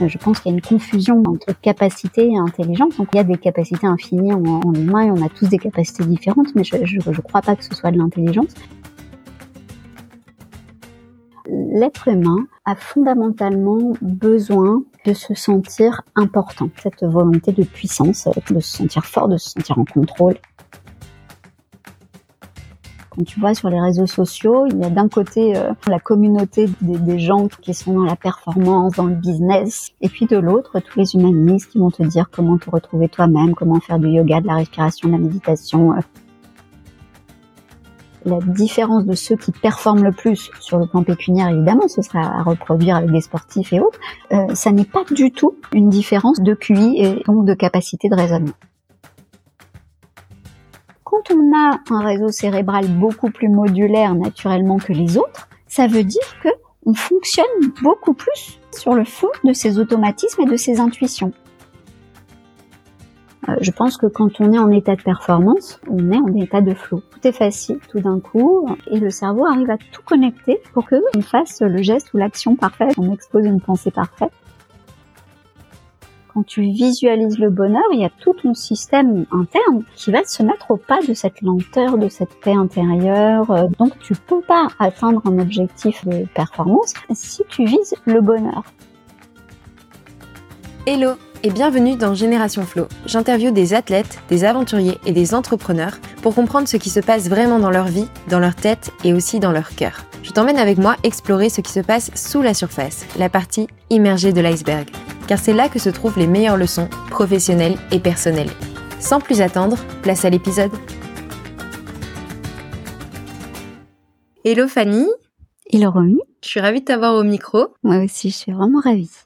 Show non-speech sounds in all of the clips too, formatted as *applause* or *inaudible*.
Je pense qu'il y a une confusion entre capacité et intelligence. Il y a des capacités infinies en, en humain et on a tous des capacités différentes, mais je ne crois pas que ce soit de l'intelligence. L'être humain a fondamentalement besoin de se sentir important, cette volonté de puissance, de se sentir fort, de se sentir en contrôle. Quand tu vois sur les réseaux sociaux, il y a d'un côté euh, la communauté des, gens qui sont dans la performance, dans le business, et puis de l'autre tous les humanistes qui vont te dire comment te retrouver toi-même, comment faire du yoga, de la respiration, de la méditation. La différence de ceux qui performent le plus sur le plan pécuniaire, évidemment, ce sera à reproduire avec des sportifs et autres. Euh, ça n'est pas du tout une différence de QI et donc de capacité de raisonnement quand on a un réseau cérébral beaucoup plus modulaire naturellement que les autres, ça veut dire que on fonctionne beaucoup plus sur le fond de ses automatismes et de ses intuitions. Euh, je pense que quand on est en état de performance, on est en état de flow. Tout est facile tout d'un coup et le cerveau arrive à tout connecter pour que on fasse le geste ou l'action parfaite. On expose une pensée parfaite quand tu visualises le bonheur, il y a tout ton système interne qui va se mettre au pas de cette lenteur, de cette paix intérieure. Euh, donc tu peux pas atteindre un objectif de performance si tu vises le bonheur. Hello et bienvenue dans Génération Flow. J'interviewe des athlètes, des aventuriers et des entrepreneurs pour comprendre ce qui se passe vraiment dans leur vie, dans leur tête et aussi dans leur cœur. Je t'emmène avec moi explorer ce qui se passe sous la surface, la partie immergée de l'iceberg car c'est là que se trouvent les meilleures leçons professionnelles et personnelles. Sans plus attendre, place à l'épisode. Hello Fanny. Hello Romy. Je suis ravie de t'avoir au micro. Moi aussi, je suis vraiment ravie.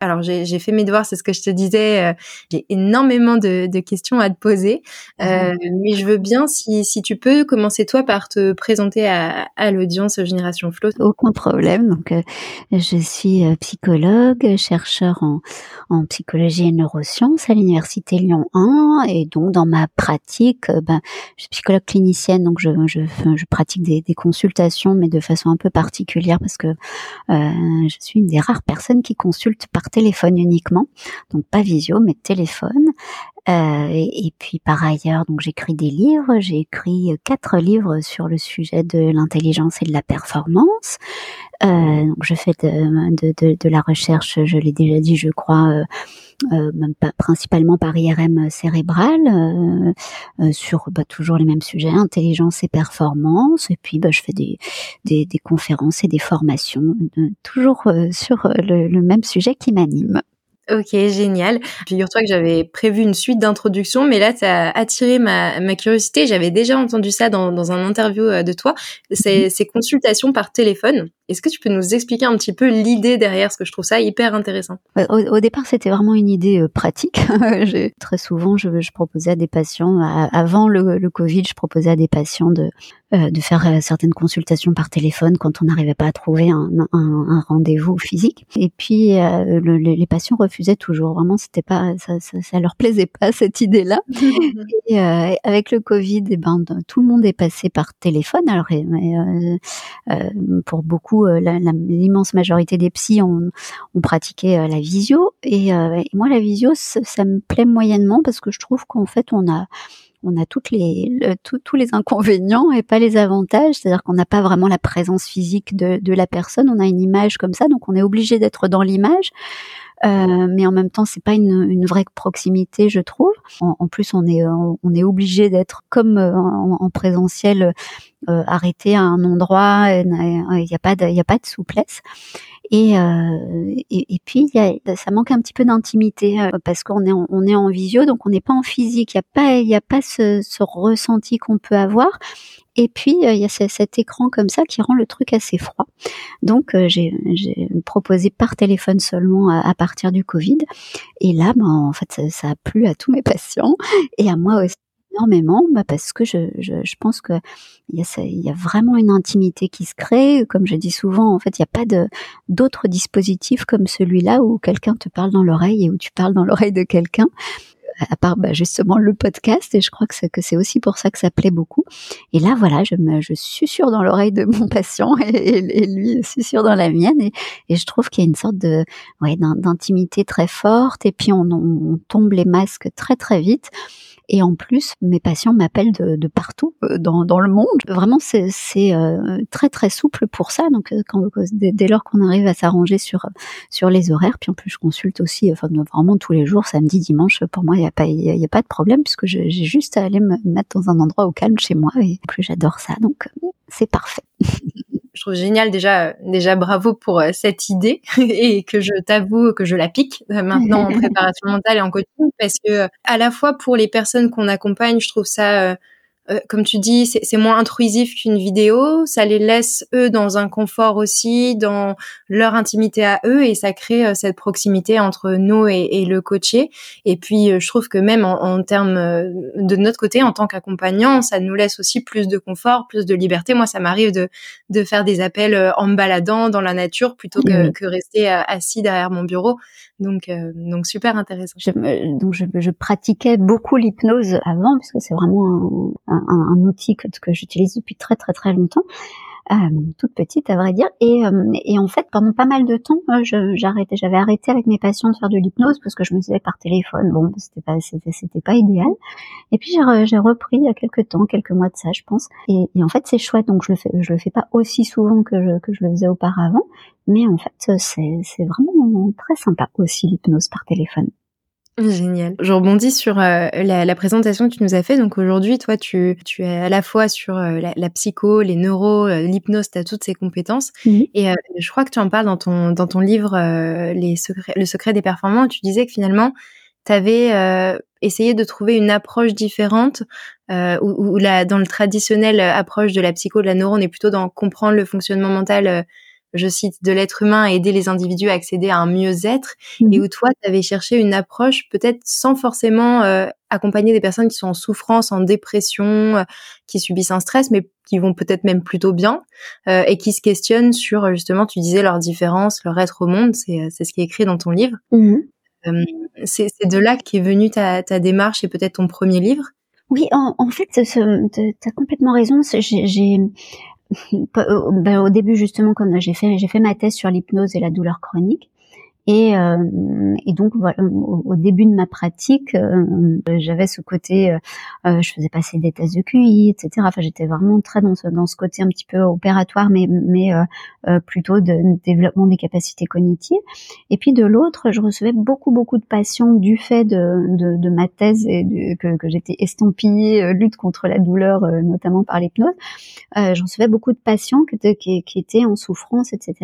Alors j'ai fait mes devoirs, c'est ce que je te disais. Euh, j'ai énormément de, questions à te poser, euh, mais je veux bien si, si tu peux commencer toi par te présenter à, à l'audience Génération Flow. Aucun problème. Donc euh, je suis psychologue, chercheur en, en psychologie et neurosciences à l'université Lyon 1, et donc dans ma pratique, ben, je suis psychologue clinicienne, donc je, je, je pratique des, des, consultations, mais de façon un peu particulière parce que je suis une des rares personnes qui consulte par téléphone uniquement, donc pas visio, mais téléphone. Euh, et, puis par ailleurs, donc j'écris des livres. J'ai écrit quatre livres sur le sujet de l'intelligence et de la performance. Euh, donc je fais de, de, de, la recherche, je l'ai déjà dit, je crois, euh, euh même pas, principalement par IRM cérébral, euh, euh, sur bah, toujours les mêmes sujets, intelligence et performance. Et puis bah, je fais des, des, des, conférences et des formations, toujours sur le, le même sujet qui m'anime. Ok, génial. Figure-toi que j'avais prévu une suite d'introductions, mais là, ça a attiré ma, ma curiosité. J'avais déjà entendu ça dans, dans un interview de toi. C'est mhm. ces consultations par téléphone. Est-ce que tu peux nous expliquer un petit peu l'idée derrière, parce que je trouve ça hyper intéressant au, départ, c'était vraiment une idée euh, pratique. *laughs* très souvent, je, je, proposais à des patients, avant le, le, Covid, je proposais à des patients de, euh, de faire euh, certaines consultations par téléphone quand on n'arrivait pas à trouver un, un, un rendez-vous physique. Et puis, le, les patients refusaient toujours. Vraiment, c'était pas, ça, ça, ça, leur plaisait pas *laughs* cette idée-là. *laughs* et avec le Covid, et eh ben, tout le monde est passé par téléphone. Alors, pour beaucoup euh, l'immense majorité des psys ont, pratiqué euh, la visio. Euh, et, moi, la visio, ça, me plaît moyennement parce que je trouve qu'en fait, on a on a les, tous les inconvénients et pas les avantages, c'est-à-dire qu'on n'a pas vraiment la présence physique de, la personne, on a une image comme ça, donc on est obligé d'être dans l'image. Euh, mais en même temps, c'est pas une, une, vraie proximité, je trouve. En, plus, on est on est obligé d'être comme euh, en, en présentiel, euh, arrêté à un endroit. Il n'y a pas de il y a pas de souplesse. Et, euh, et, et, puis y a, ça manque un petit peu d'intimité parce qu'on est en, on est en visio, donc on n'est pas en physique. Il n'y a pas il y a pas ce, ce ressenti qu'on peut avoir. Et puis, euh, il y a cet écran comme ça qui rend le truc assez froid. Donc, euh, j'ai proposé par téléphone seulement à, partir du Covid. Et là, ben, en fait, ça, a plu à tous mes *laughs* patients et à moi aussi énormément bah parce que je, je, pense que il y, a, vraiment une intimité qui se crée comme je dis souvent en fait il n'y a pas d'autres dispositifs comme celui-là où quelqu'un te parle dans l'oreille et où tu parles dans l'oreille de quelqu'un à part bah, justement le podcast. Et je crois que c'est, aussi pour ça que ça plaît beaucoup. Et là, voilà, je me, je dans l'oreille de mon *laughs* patient et, et, lui suis sûre dans la mienne. Et, et je trouve qu'il y a une sorte de, ouais, d'intimité très forte. Et puis on, on tombe les masques très très vite. Et en plus, mes patients m'appellent de, de, partout euh, dans, dans, le monde. Vraiment, c'est euh, très très souple pour ça. Donc, euh, quand, dès, lors qu'on arrive à s'arranger sur sur les horaires, puis en plus, je consulte aussi, enfin vraiment tous les jours, samedi, dimanche. Pour moi, il n'y a pas il y a, pas de problème puisque j'ai juste à aller me mettre dans un endroit au calme chez moi. Et plus, j'adore ça. Donc, c'est parfait. *laughs* je trouve génial déjà déjà bravo pour euh, cette idée *laughs* et que je t'avoue que je l'applique euh, maintenant en *laughs* préparation mentale et en coaching parce que à la fois pour les personnes qu'on accompagne je trouve ça euh, comme tu dis, c'est moins intrusif qu'une vidéo. Ça les laisse eux dans un confort aussi, dans leur intimité à eux, et ça crée euh, cette proximité entre nous et, le coaché. Et puis, euh, je trouve que même en, termes de notre côté, en tant qu'accompagnant, ça nous laisse aussi plus de confort, plus de liberté. Moi, ça m'arrive de, de faire des appels en me baladant dans la nature plutôt que, que rester assis derrière mon bureau. Donc, donc super intéressant. Je, donc, je, je pratiquais beaucoup l'hypnose avant, puisque c'est vraiment un, un, outil que, que j'utilise depuis très très très longtemps. Euh, toute petite à vrai dire. Et, euh, et en fait pendant pas mal de temps j'arrêtais j'avais arrêté avec mes patients de faire de l'hypnose parce que je me disais par téléphone bon c'était pas c'était, pas idéal. Et puis j'ai, j'ai repris il y a quelques temps quelques mois de ça je pense. Et, et en fait c'est chouette. Donc je le fais je le fais pas aussi souvent que je, que je le faisais auparavant. Mais en fait c'est c'est vraiment très sympa aussi l'hypnose par téléphone Génial. Je rebondis sur euh, la, la, présentation que tu nous as fait. Donc aujourd'hui, toi, tu, tu es à la fois sur euh, la, la, psycho, les neuros, euh, l'hypnose, tu as toutes ces compétences. Et je crois que tu en parles dans ton, dans ton livre les secrets, Le secret des performants. Tu disais que finalement, tu avais essayé de trouver une approche différente où, où la, dans le traditionnel approche de la psycho, de la neuro, on est plutôt dans comprendre le fonctionnement mental je cite, de l'être humain à aider les individus à accéder à un mieux-être, et mmh où toi, tu avais cherché une approche peut-être sans forcément euh, accompagner des personnes qui sont en souffrance, en dépression, euh, qui subissent un stress, mais qui vont peut-être même plutôt bien, euh, et qui se questionnent sur, justement, tu disais, leurs différences, leur être au monde, c'est ce qui est écrit dans ton livre. Mmh c'est de là qu'est venue ta, ta démarche et peut-être ton premier livre? Oui, en, en fait, tu as complètement raison. J'ai euh, *laughs* au début justement quand j'ai fait j'ai fait ma thèse sur l'hypnose et la douleur chronique et, euh, et donc voilà, au, début de ma pratique, euh, j'avais ce côté, euh, je faisais passer des tests de QI, etc. Enfin, j'étais vraiment très dans ce, dans ce côté un petit peu opératoire, mais, mais plutôt de, développement des capacités cognitives. Et puis de l'autre, je recevais beaucoup beaucoup de patients du fait de, de, de ma thèse et que, que j'étais estampillée lutte contre la douleur, notamment par l'hypnose. je recevais beaucoup de patients qui, qui, qui, étaient en souffrance, etc.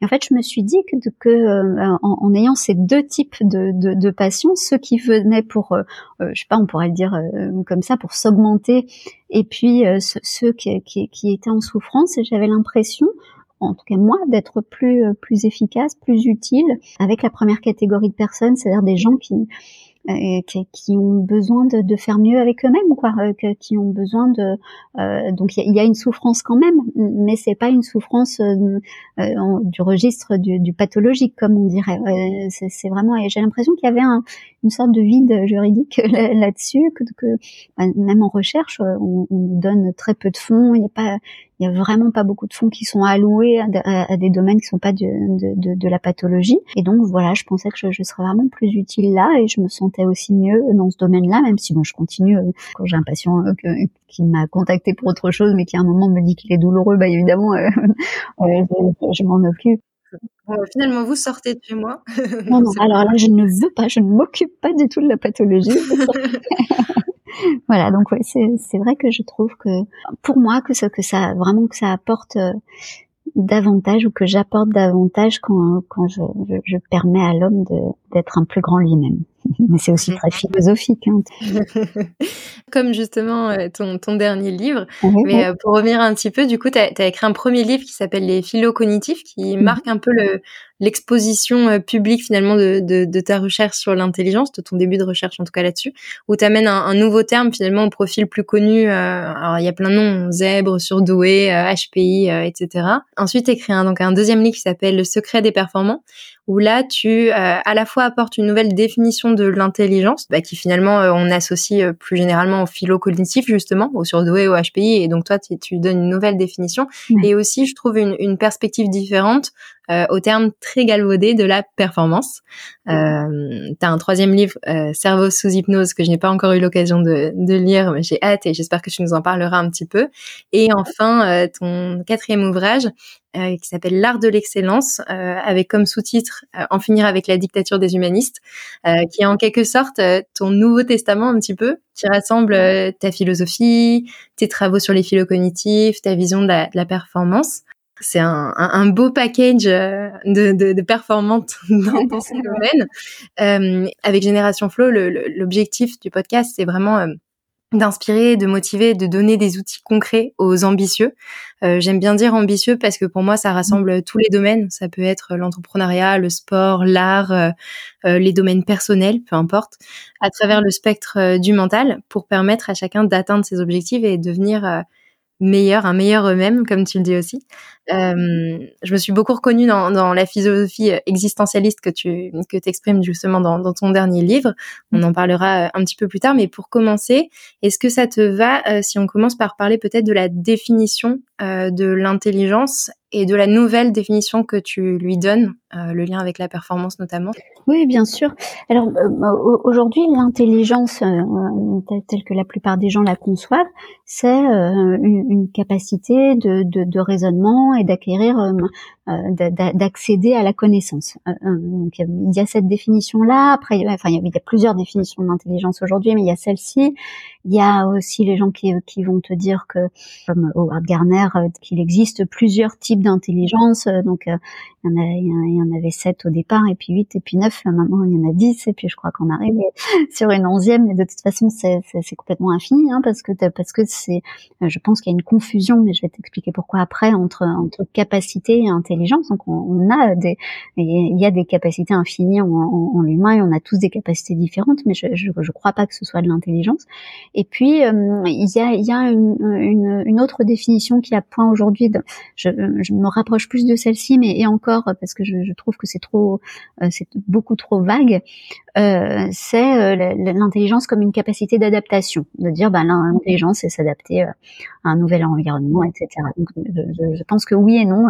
Et en fait, je me suis dit que, que en, ayant ces deux types de, de, patients, ceux qui venaient pour, euh, euh, je sais pas, on pourrait le dire euh, comme ça, pour s'augmenter, et puis ceux qui, qui, qui, étaient en souffrance, j'avais l'impression en tout cas moi, d'être plus plus efficace, plus utile avec la première catégorie de personnes, c'est-à-dire des gens qui euh, qui, qui, ont besoin de, de faire mieux avec eux-mêmes, quoi, euh, qui ont besoin de. Euh, donc il y, a une souffrance quand même, mais c'est pas une souffrance du registre du, du, pathologique, comme on dirait. c'est vraiment. J'ai l'impression qu'il y avait un, une sorte de vide juridique *laughs* là-dessus, que, que bah, même en recherche, on, on, donne très peu de fonds. Il n'y a pas il y a vraiment pas beaucoup de fonds qui sont alloués à, des domaines qui sont pas de, de, de, la pathologie. Et donc voilà, je pensais que je, je, serais vraiment plus utile là et je me sentais aussi mieux dans ce domaine-là, même si bon, je continue euh, quand j'ai un patient euh, qui m'a contacté pour autre chose, mais qui à un moment me dit qu'il est douloureux, bah évidemment, euh, *laughs* je, m'en occupe. finalement, vous sortez de chez moi. non, non, *laughs* alors là, je ne veux pas, je ne m'occupe pas du tout de la pathologie. *laughs* voilà, donc ouais, c'est vrai que je trouve que pour moi que ça que ça vraiment que ça apporte euh, davantage ou que j'apporte davantage quand quand je, je, je permets à l'homme d'être un plus grand lui-même. *laughs* Mais c'est aussi très *laughs* philosophique. Hein. *laughs* Comme justement euh, ton, ton dernier livre. Mais euh, pour revenir un petit peu, du coup, tu as, as, écrit un premier livre qui s'appelle Les philo cognitifs, qui mhm. marque un peu le, l'exposition euh, publique finalement de, de, de, ta recherche sur l'intelligence, de ton début de recherche en tout cas là-dessus, où tu amènes un, un, nouveau terme finalement au profil plus connu. Euh, alors il y a plein de noms, zèbre, surdoué, HPI, etc. Ensuite, tu écris un, donc un deuxième livre qui s'appelle Le secret des performants, où là tu à la fois apportes une nouvelle définition de l'intelligence, bah, qui finalement on associe plus généralement au philo cognitif justement, au surdoué, au HPI, et donc toi tu, tu donnes une nouvelle définition, et aussi je trouve une, une perspective différente euh, au terme très galvaudé de la performance. Euh, tu as un troisième livre, euh, Cerveau sous hypnose, que je n'ai pas encore eu l'occasion de, de, lire, mais j'ai hâte et j'espère que tu nous en parleras un petit peu. Et enfin, euh, ton quatrième ouvrage, euh, qui s'appelle L'art de l'excellence, avec comme sous-titre En finir avec la dictature des humanistes, qui est en quelque sorte ton nouveau testament un petit peu, qui rassemble ta philosophie, tes travaux sur les philocognitifs, ta vision de la, de la performance c'est un, un, beau package euh, de, de, de performances *laughs* dans, dans *laughs* ce domaine. Euh, avec Génération Flow, l'objectif du podcast, c'est vraiment euh, d'inspirer, de motiver, de donner des outils concrets aux ambitieux. Euh, J'aime bien dire ambitieux parce que pour moi, ça rassemble tous les domaines. Ça peut être l'entrepreneuriat, le sport, l'art, euh, les domaines personnels, peu importe, à travers le spectre du mental, pour permettre à chacun d'atteindre ses objectifs et devenir meilleur, un meilleur eux-mêmes, comme tu le dis aussi. Euh, je me suis beaucoup reconnue dans, dans, la philosophie existentialiste que tu que exprimes justement dans, dans, ton dernier livre. On en parlera euh, un petit peu plus tard, mais pour commencer, est-ce que ça te va euh, si on commence par parler peut-être de la définition euh, de l'intelligence et de la nouvelle définition que tu lui donnes, euh, le lien avec la performance notamment Oui, bien sûr. Alors euh, aujourd'hui, l'intelligence, euh, telle, que la plupart des gens la conçoivent, c'est une, capacité de raisonnement et d'acquérir, d'accéder à la connaissance. donc il y a cette définition-là. Après, enfin, il y a plusieurs définitions d'intelligence aujourd'hui, mais il y a celle-ci. Il y a aussi les gens qui, vont te dire que, comme Howard Garner, qu'il existe plusieurs types d'intelligence. Euh, donc, euh, il y, en avait sept au départ, et puis huit, et puis neuf. Maintenant, il y en a dix, et puis je crois qu'on arrive sur une onzième. Mais de toute façon, c'est complètement infini, hein, parce que parce que c'est, euh, je pense qu'il y a une confusion, mais je vais t'expliquer pourquoi après entre entre capacité et intelligence. Donc, on, a des, il y a des capacités infinies en, l'humain, et on a tous des capacités différentes, mais je je, je crois pas que ce soit de l'intelligence. Et puis, il y a il y a une, autre définition qui a point aujourd'hui. Je, me rapproche plus de celle-ci, mais et encore parce que je, trouve que c'est trop, euh, c'est beaucoup trop vague. Euh, c'est euh, l'intelligence comme une capacité d'adaptation, de dire ben l'intelligence c'est s'adapter à un nouvel environnement, etc. Donc je, pense que oui et non,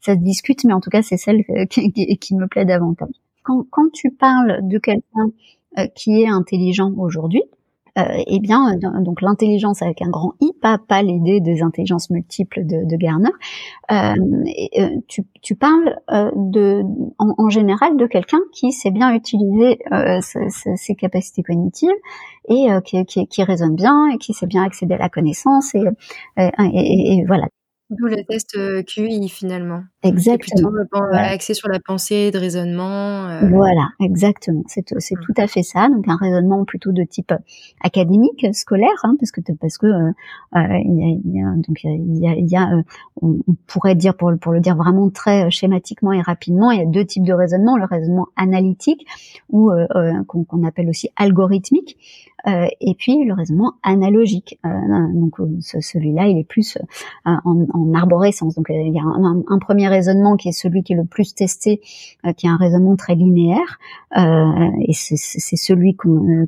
ça se discute, mais en tout cas c'est celle qui, qui, me plaît davantage. Quand, quand tu parles de quelqu'un qui est intelligent aujourd'hui, euh, eh bien, donc l'intelligence avec un grand I, pas, pas l'idée des intelligences multiples de, de Garner. Euh, euh tu, tu, parles euh, de, en, en, général de quelqu'un qui sait bien utiliser ses, capacités cognitives et qui, qui, qui, raisonne bien et qui sait bien accéder à la connaissance et, et, et voilà D'où le test euh, QI finalement. Exactement. Plutôt axé sur la pensée, de raisonnement. Euh. Voilà, exactement. C'est mmh. tout à fait ça. Donc un raisonnement plutôt de type euh, académique, scolaire, hein, parce que parce que il y a, donc il y a, il y a on, pourrait dire pour pour le dire vraiment très schématiquement et rapidement, il y a deux types de raisonnement le raisonnement analytique ou qu'on appelle aussi algorithmique. Euh, et puis le raisonnement analogique. Euh, donc celui-là, il est plus en, en, arborescence. Donc il y a un, un, premier raisonnement qui est celui qui est le plus testé, qui est un raisonnement très linéaire, et c'est celui qu'on,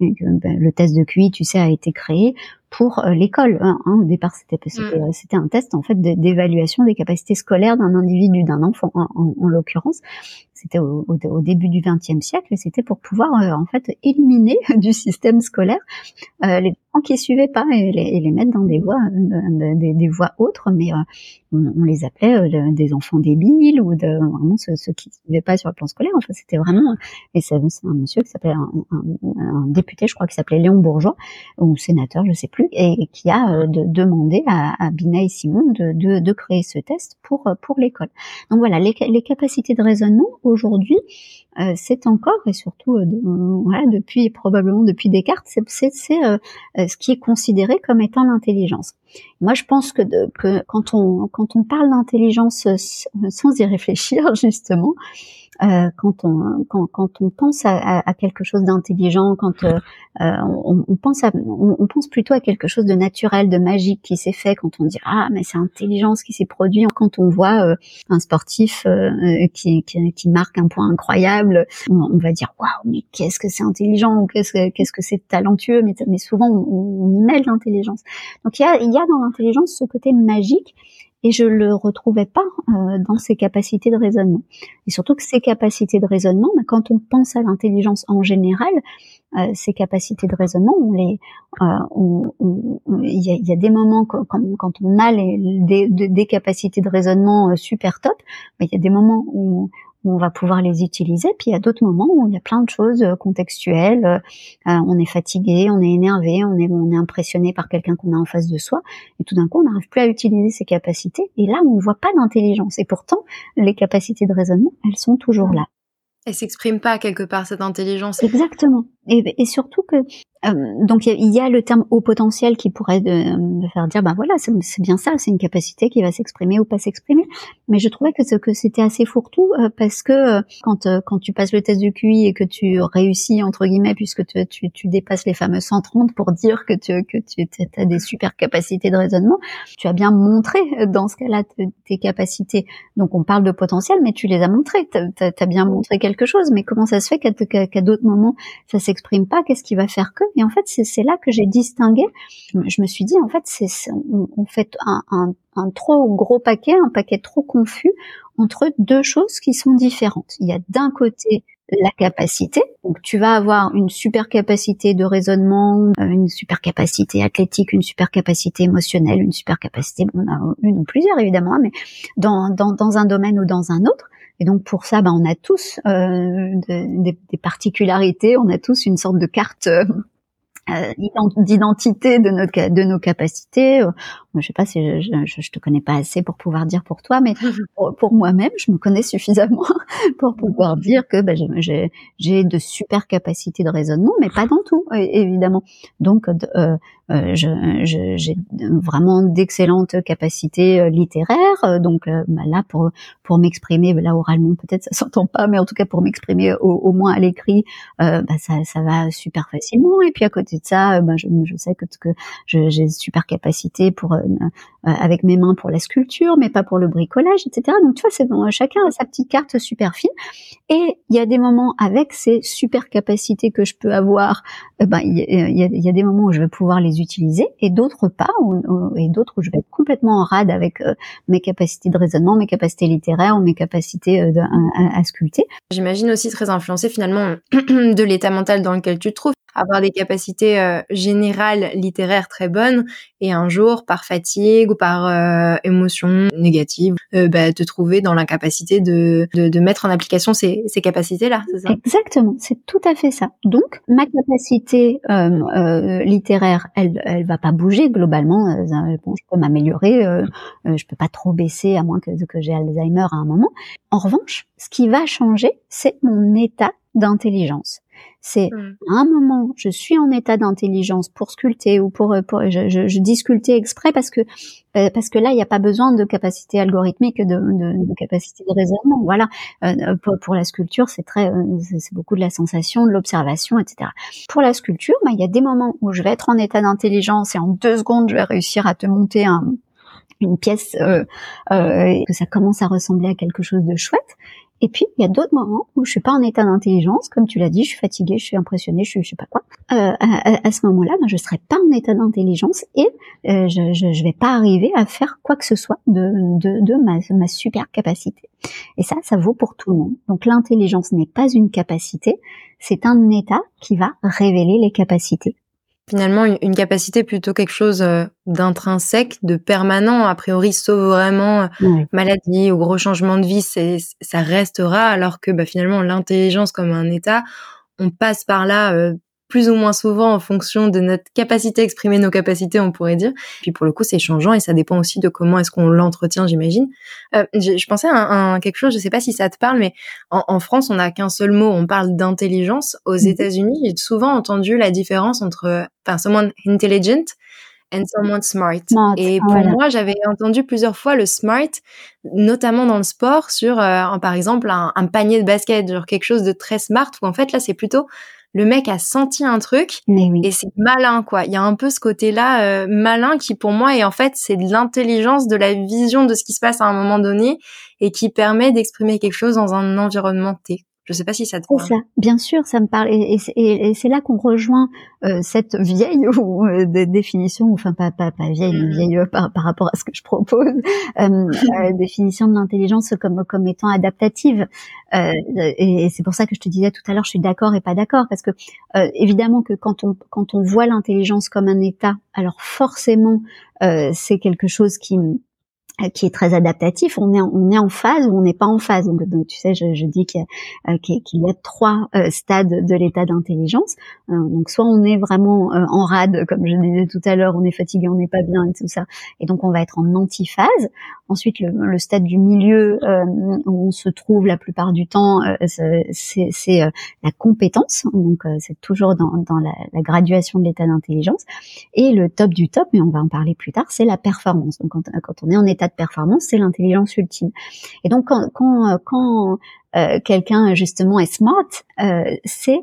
ben, le test de QI, tu sais, a été créé pour l'école. Hein, hein. Au départ, c'était mm. c'était un test en fait d'évaluation des capacités scolaires d'un individu, d'un enfant en, en l'occurrence c'était au, au, début du XXe siècle, et c'était pour pouvoir euh, en fait éliminer *laughs* du système scolaire euh, les enfants qui suivaient pas et les, et les, mettre dans des voies, euh, des, des voies autres, mais on, on, les appelait des enfants débiles ou de vraiment ceux, ceux qui suivaient pas sur le plan scolaire. Enfin, c'était vraiment et c'est un monsieur qui s'appelait un, un, député, je crois, qui s'appelait Léon Bourgeois ou sénateur, je sais plus, et, qui a de, demandé à, à Binet et Simon de, de, de, créer ce test pour pour l'école. Donc voilà, les, les capacités de raisonnement aujourd'hui, euh, c'est encore et surtout euh, depuis probablement depuis Descartes, c'est euh, ce qui est considéré comme étant l'intelligence. Moi, je pense que, quand on quand on parle d'intelligence sans y réfléchir *laughs* justement, euh, quand on quand, quand, on pense à, quelque chose d'intelligent, quand euh, euh on, pense à, on, pense plutôt à quelque chose de naturel, de magique qui s'est fait. Quand on dit ah mais c'est intelligence qui s'est produit. Quand on voit euh, un sportif euh, qui, qui, marque un point incroyable, on, va dire waouh mais qu'est-ce que c'est intelligent ou qu'est-ce que qu'est-ce que c'est talentueux. Mais, souvent on, mêle l'intelligence. Donc il y a y a dans l'intelligence ce côté magique et je le retrouvais pas euh, dans ses capacités de raisonnement. Et surtout que ces capacités de raisonnement, bah, quand on pense à l'intelligence en général, euh, ces capacités de raisonnement, euh, il y, a, des moments quand, on a des, capacités de raisonnement super top, bah, il y a des moments où on va pouvoir les utiliser. Puis il y a d'autres moments où il y a plein de choses euh, contextuelles. Euh, euh, on est fatigué, on est énervé, on est, on est impressionné par quelqu'un qu'on a en face de soi. Et tout d'un coup, on n'arrive plus à utiliser ses capacités. Et là, on ne voit pas d'intelligence. Et pourtant, les capacités de raisonnement, elles sont toujours là. Elle s'exprime pas quelque part cette intelligence. Exactement. Et, et surtout que euh, donc il y, a le terme haut potentiel qui pourrait de, faire dire ben voilà c'est bien ça c'est une capacité qui va s'exprimer ou pas s'exprimer. Mais je trouvais que que c'était assez fourre-tout euh, parce que euh, quand quand tu passes le test du QI et que tu réussis entre guillemets puisque tu, tu, tu dépasses les fameux 130 pour dire que tu que tu as des super capacités de raisonnement tu as bien montré dans ce cas-là tes capacités. Donc on parle de potentiel mais tu les as montrées. Tu as, bien montré quelque chose. Mais comment ça se fait qu'à d'autres moments ça s'exprime pas qu'est-ce qui va faire que? Et en fait, c'est là que j'ai distingué. Je me suis dit, en fait, c'est on, fait un, un, trop gros paquet, un paquet trop confus entre deux choses qui sont différentes. Il y a d'un côté la capacité. Donc tu vas avoir une super capacité de raisonnement, euh, une super capacité athlétique, une super capacité émotionnelle, une super capacité, on a une ou plusieurs évidemment, mais dans, dans un domaine ou dans un autre. Et donc pour ça, ben, on a tous euh, des, particularités, on a tous une sorte de carte euh, d'identité de nos de nos capacités. Euh, je sais pas si je, je, je, te connais pas assez pour pouvoir dire pour toi, mais *laughs* pour, moi-même, je me connais suffisamment *laughs* pour pouvoir dire que ben, j'ai j'ai de super capacités de raisonnement, mais pas dans tout, évidemment. Donc, euh, euh, j'ai vraiment d'excellentes capacités euh, littéraires. Euh, donc bah, là, pour pour m'exprimer, là oralement peut-être *laughs* ça s'entend pas, mais en tout cas pour m'exprimer au, moins à l'écrit, bah, ça, ça va super facilement. Et puis à côté de ça, bah, je, je sais que, que j'ai super capacité pour avec mes mains pour la sculpture, mais pas pour le bricolage, etc. Donc tu vois, c'est bon, chacun a sa petite carte super fine. Et il y a des moments avec ces super capacités que je peux avoir, ben il y, a, des moments où je vais pouvoir les utiliser et d'autres pas, et d'autres où je vais être complètement en rade avec euh, mes capacités de raisonnement, mes capacités littéraires ou mes capacités euh, à, sculpter. J'imagine aussi très influencé finalement *clears throat* de l'état mental dans lequel tu te trouves avoir des capacités euh, générales littéraires très bonnes. Et un jour par fatigue ou par euh, émotion négative euh, bah, te trouver dans l'incapacité de, de, de, mettre en application ces, ces capacités là c'est ça? Exactement c'est tout à fait ça. Donc ma capacité littéraire elle elle va pas bouger globalement je peux m'améliorer je peux pas trop baisser à moins que, que j'ai Alzheimer à un moment. En revanche ce qui va changer c'est mon état d'intelligence c'est mmh. à un moment, je suis en état d'intelligence pour sculpter ou pour, pour je, je, je, dis sculpter exprès parce que euh, parce que là, il n'y a pas besoin de capacité algorithmique, de, de, de capacité de raisonnement. Voilà, euh, pour, pour, la sculpture, c'est très, euh, c'est beaucoup de la sensation, de l'observation, etc. Pour la sculpture, bah, il y a des moments où je vais être en état d'intelligence et en deux secondes, je vais réussir à te monter un, une pièce euh, euh, que ça commence à ressembler à quelque chose de chouette. Et puis, il y a d'autres moments où je suis pas en état d'intelligence, comme tu l'as dit, je suis fatiguée, je suis impressionnée, je suis je sais pas quoi. Euh, à, ce moment-là, ben, je serai pas en état d'intelligence et euh, je, je, je, vais pas arriver à faire quoi que ce soit de, de, de ma, ma super capacité. Et ça, ça vaut pour tout le monde. Donc l'intelligence n'est pas une capacité, c'est un état qui va révéler les capacités finalement une, capacité plutôt quelque chose euh, d'intrinsèque, de permanent, a priori, sauf vraiment euh, maladie ou gros changement de vie, c'est, ça restera, alors que bah, finalement l'intelligence comme un état, on passe par là euh, plus ou moins souvent en fonction de notre capacité à exprimer nos capacités, on pourrait dire. Puis pour le coup, c'est changeant et ça dépend aussi de comment est-ce qu'on l'entretient, j'imagine. Euh, je, pensais à, quelque chose, je sais pas si ça te parle, mais en, France, on n'a qu'un seul mot, on parle d'intelligence. Aux mmh États-Unis, j'ai souvent entendu la différence entre, enfin, someone intelligent and someone smart. Et pour moi, j'avais entendu plusieurs fois le smart, notamment dans le sport, sur euh, par exemple un, un, panier de basket, genre quelque chose de très smart, où en fait là c'est plutôt le mec a senti un truc et c'est malin quoi. Il y a un peu ce côté-là euh, malin qui pour moi est en fait c'est de l'intelligence, de la vision de ce qui se passe à un moment donné et qui permet d'exprimer quelque chose dans un environnement T. Je sais pas si ça te parle. ça, bien sûr, ça me parle. Et, et, et c'est là qu'on rejoint euh, cette vieille *laughs* ou, euh, définition, enfin pas, pas, pas vieille, mais vieille euh, par, par, rapport à ce que je propose, *laughs* *laughs* euh, définition de l'intelligence comme, comme étant adaptative. et, c'est pour ça que je te disais tout à l'heure, je suis d'accord et pas d'accord, parce que évidemment que quand on, quand on voit l'intelligence comme un état, alors forcément, c'est quelque chose qui euh, qui est très adaptatif. On est on est en phase ou on n'est pas en phase. Donc, tu sais, je, je dis qu'il y, a, euh, trois euh, stades de l'état d'intelligence. donc soit on est vraiment en rade, comme je disais tout à l'heure, on est fatigué, on n'est pas bien et tout ça, et donc on va être en antiphase. Ensuite, le, stade du milieu où on se trouve la plupart du temps, c'est la compétence. Donc c'est toujours dans, dans la, la graduation de l'état d'intelligence. Et le top du top, mais on va en parler plus tard, c'est la performance. Donc quand, quand on est en état de performance, c'est l'intelligence ultime. Et donc quand, quand, quand euh, quelqu'un justement est smart, euh, c'est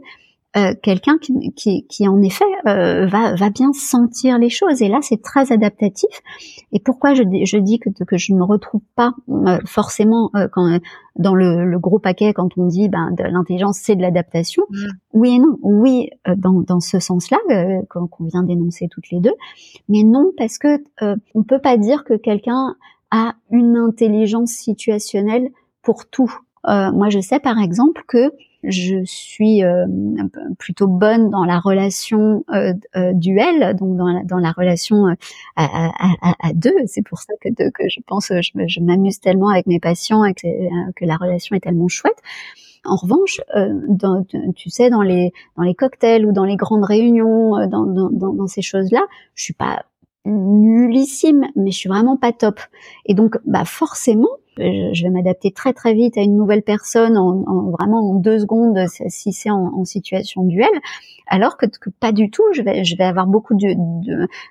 euh, quelqu'un qui, qui, qui, en effet euh, va, va bien sentir les choses. Et là c'est très adaptatif. Et pourquoi je, je dis que, que je ne me retrouve pas euh, forcément quand, dans le, le, gros paquet quand on dit ben, de l'intelligence c'est de l'adaptation. Mmh. oui et non. Oui dans, dans ce sens là qu'on vient d'énoncer toutes les deux. Mais non parce que on peut pas dire que quelqu'un a une intelligence situationnelle pour tout. Moi je sais par exemple que je suis euh, plutôt bonne dans la relation euh, euh, duel, donc dans la, relation à, à, deux. C'est pour ça que, je pense, je, je m'amuse tellement avec mes patients que, la relation est tellement chouette. En revanche, tu sais, dans les cocktails ou dans les grandes réunions, dans, dans ces choses-là, je suis pas nullissime, mais je suis vraiment pas top. Et donc, bah forcément, je vais m'adapter très très vite à une nouvelle personne en, en vraiment en deux secondes si c'est en, situation duel, alors que, pas du tout. Je vais je vais avoir beaucoup de,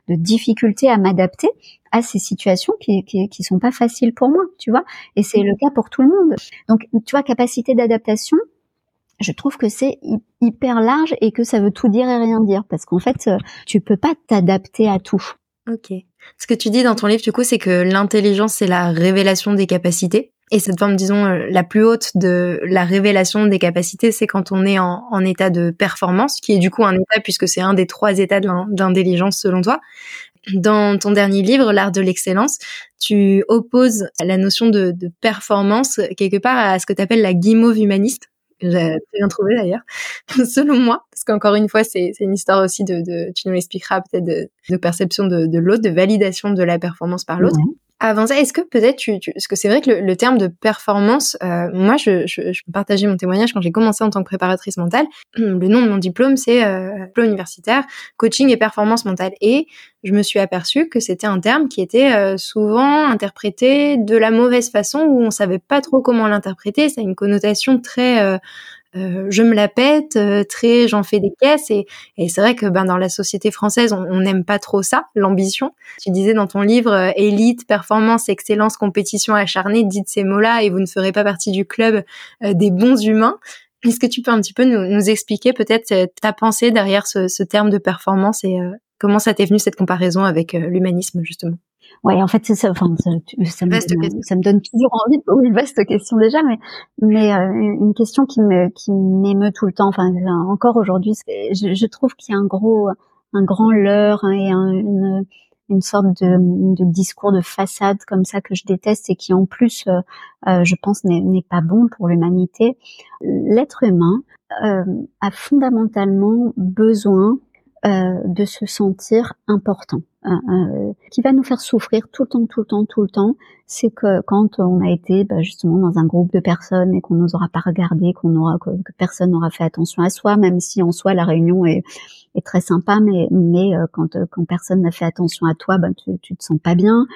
de, difficultés à m'adapter à ces situations qui, qui qui sont pas faciles pour moi, tu vois. Et c'est le cas pour tout le monde. Donc tu vois capacité d'adaptation. Je trouve que c'est hyper large et que ça veut tout dire et rien dire parce qu'en fait tu peux pas t'adapter à tout. Ok. Ce que tu dis dans ton livre, du coup, c'est que l'intelligence, c'est la révélation des capacités. Et cette forme, disons, euh, la plus haute de la révélation des capacités, c'est quand on est en, état de performance, qui est du coup un état, puisque c'est un des trois états de l'intelligence selon toi. Dans ton dernier livre, L'art de l'excellence, tu opposes la notion de, de performance quelque part à ce que tu appelles la guimauve humaniste j'ai bien trouvé d'ailleurs, *laughs* selon moi, parce qu'encore une fois, c'est une histoire aussi de, de tu nous l'expliqueras peut-être, de, de, perception de, de l'autre, de validation de la performance par l'autre. Avant ça, est-ce que peut-être tu, tu, parce que c'est vrai que le, terme de performance, euh, moi, je, je, mon témoignage quand j'ai commencé en tant que préparatrice mentale. *clears throat* Le nom de mon diplôme, c'est euh, diplôme universitaire, coaching et performance mentale. Et je me suis aperçue que c'était un terme qui était euh, souvent interprété de la mauvaise façon, où on savait pas trop comment l'interpréter. Ça a une connotation très euh, euh, je me la pète, euh, très j'en fais des caisses et, et c'est vrai que ben dans la société française on n'aime pas trop ça, l'ambition. Tu disais dans ton livre euh, élite, performance, excellence, compétition acharnée, dites ces mots-là et vous ne ferez pas partie du club des bons humains. Est-ce que tu peux un petit peu nous, nous expliquer peut-être ta pensée derrière ce, ce, terme de performance et comment ça t'est venu cette comparaison avec l'humanisme justement? Ouais, en fait, c'est ça. Enfin, ça, ça, me, ça, me, donne toujours envie. Oui, vaste question déjà, mais mais euh, une question qui me qui m'émeut tout le temps. Enfin, encore aujourd'hui, je, je, trouve qu'il y a un gros, un grand leurre hein, et une une sorte de, de, discours de façade comme ça que je déteste et qui en plus, euh, euh je pense, n'est pas bon pour l'humanité. L'être humain euh, a fondamentalement besoin euh, de se sentir important. Euh, euh, qui va nous faire souffrir tout le temps, tout le temps, tout le temps, c'est que quand on a été bah, justement dans un groupe de personnes et qu'on nous aura pas regardé, qu'on aura que, personne n'aura fait attention à soi, même si en soi la réunion est, est très sympa, mais mais euh, quand quand personne n'a fait attention à toi, ben tu tu te sens pas bien.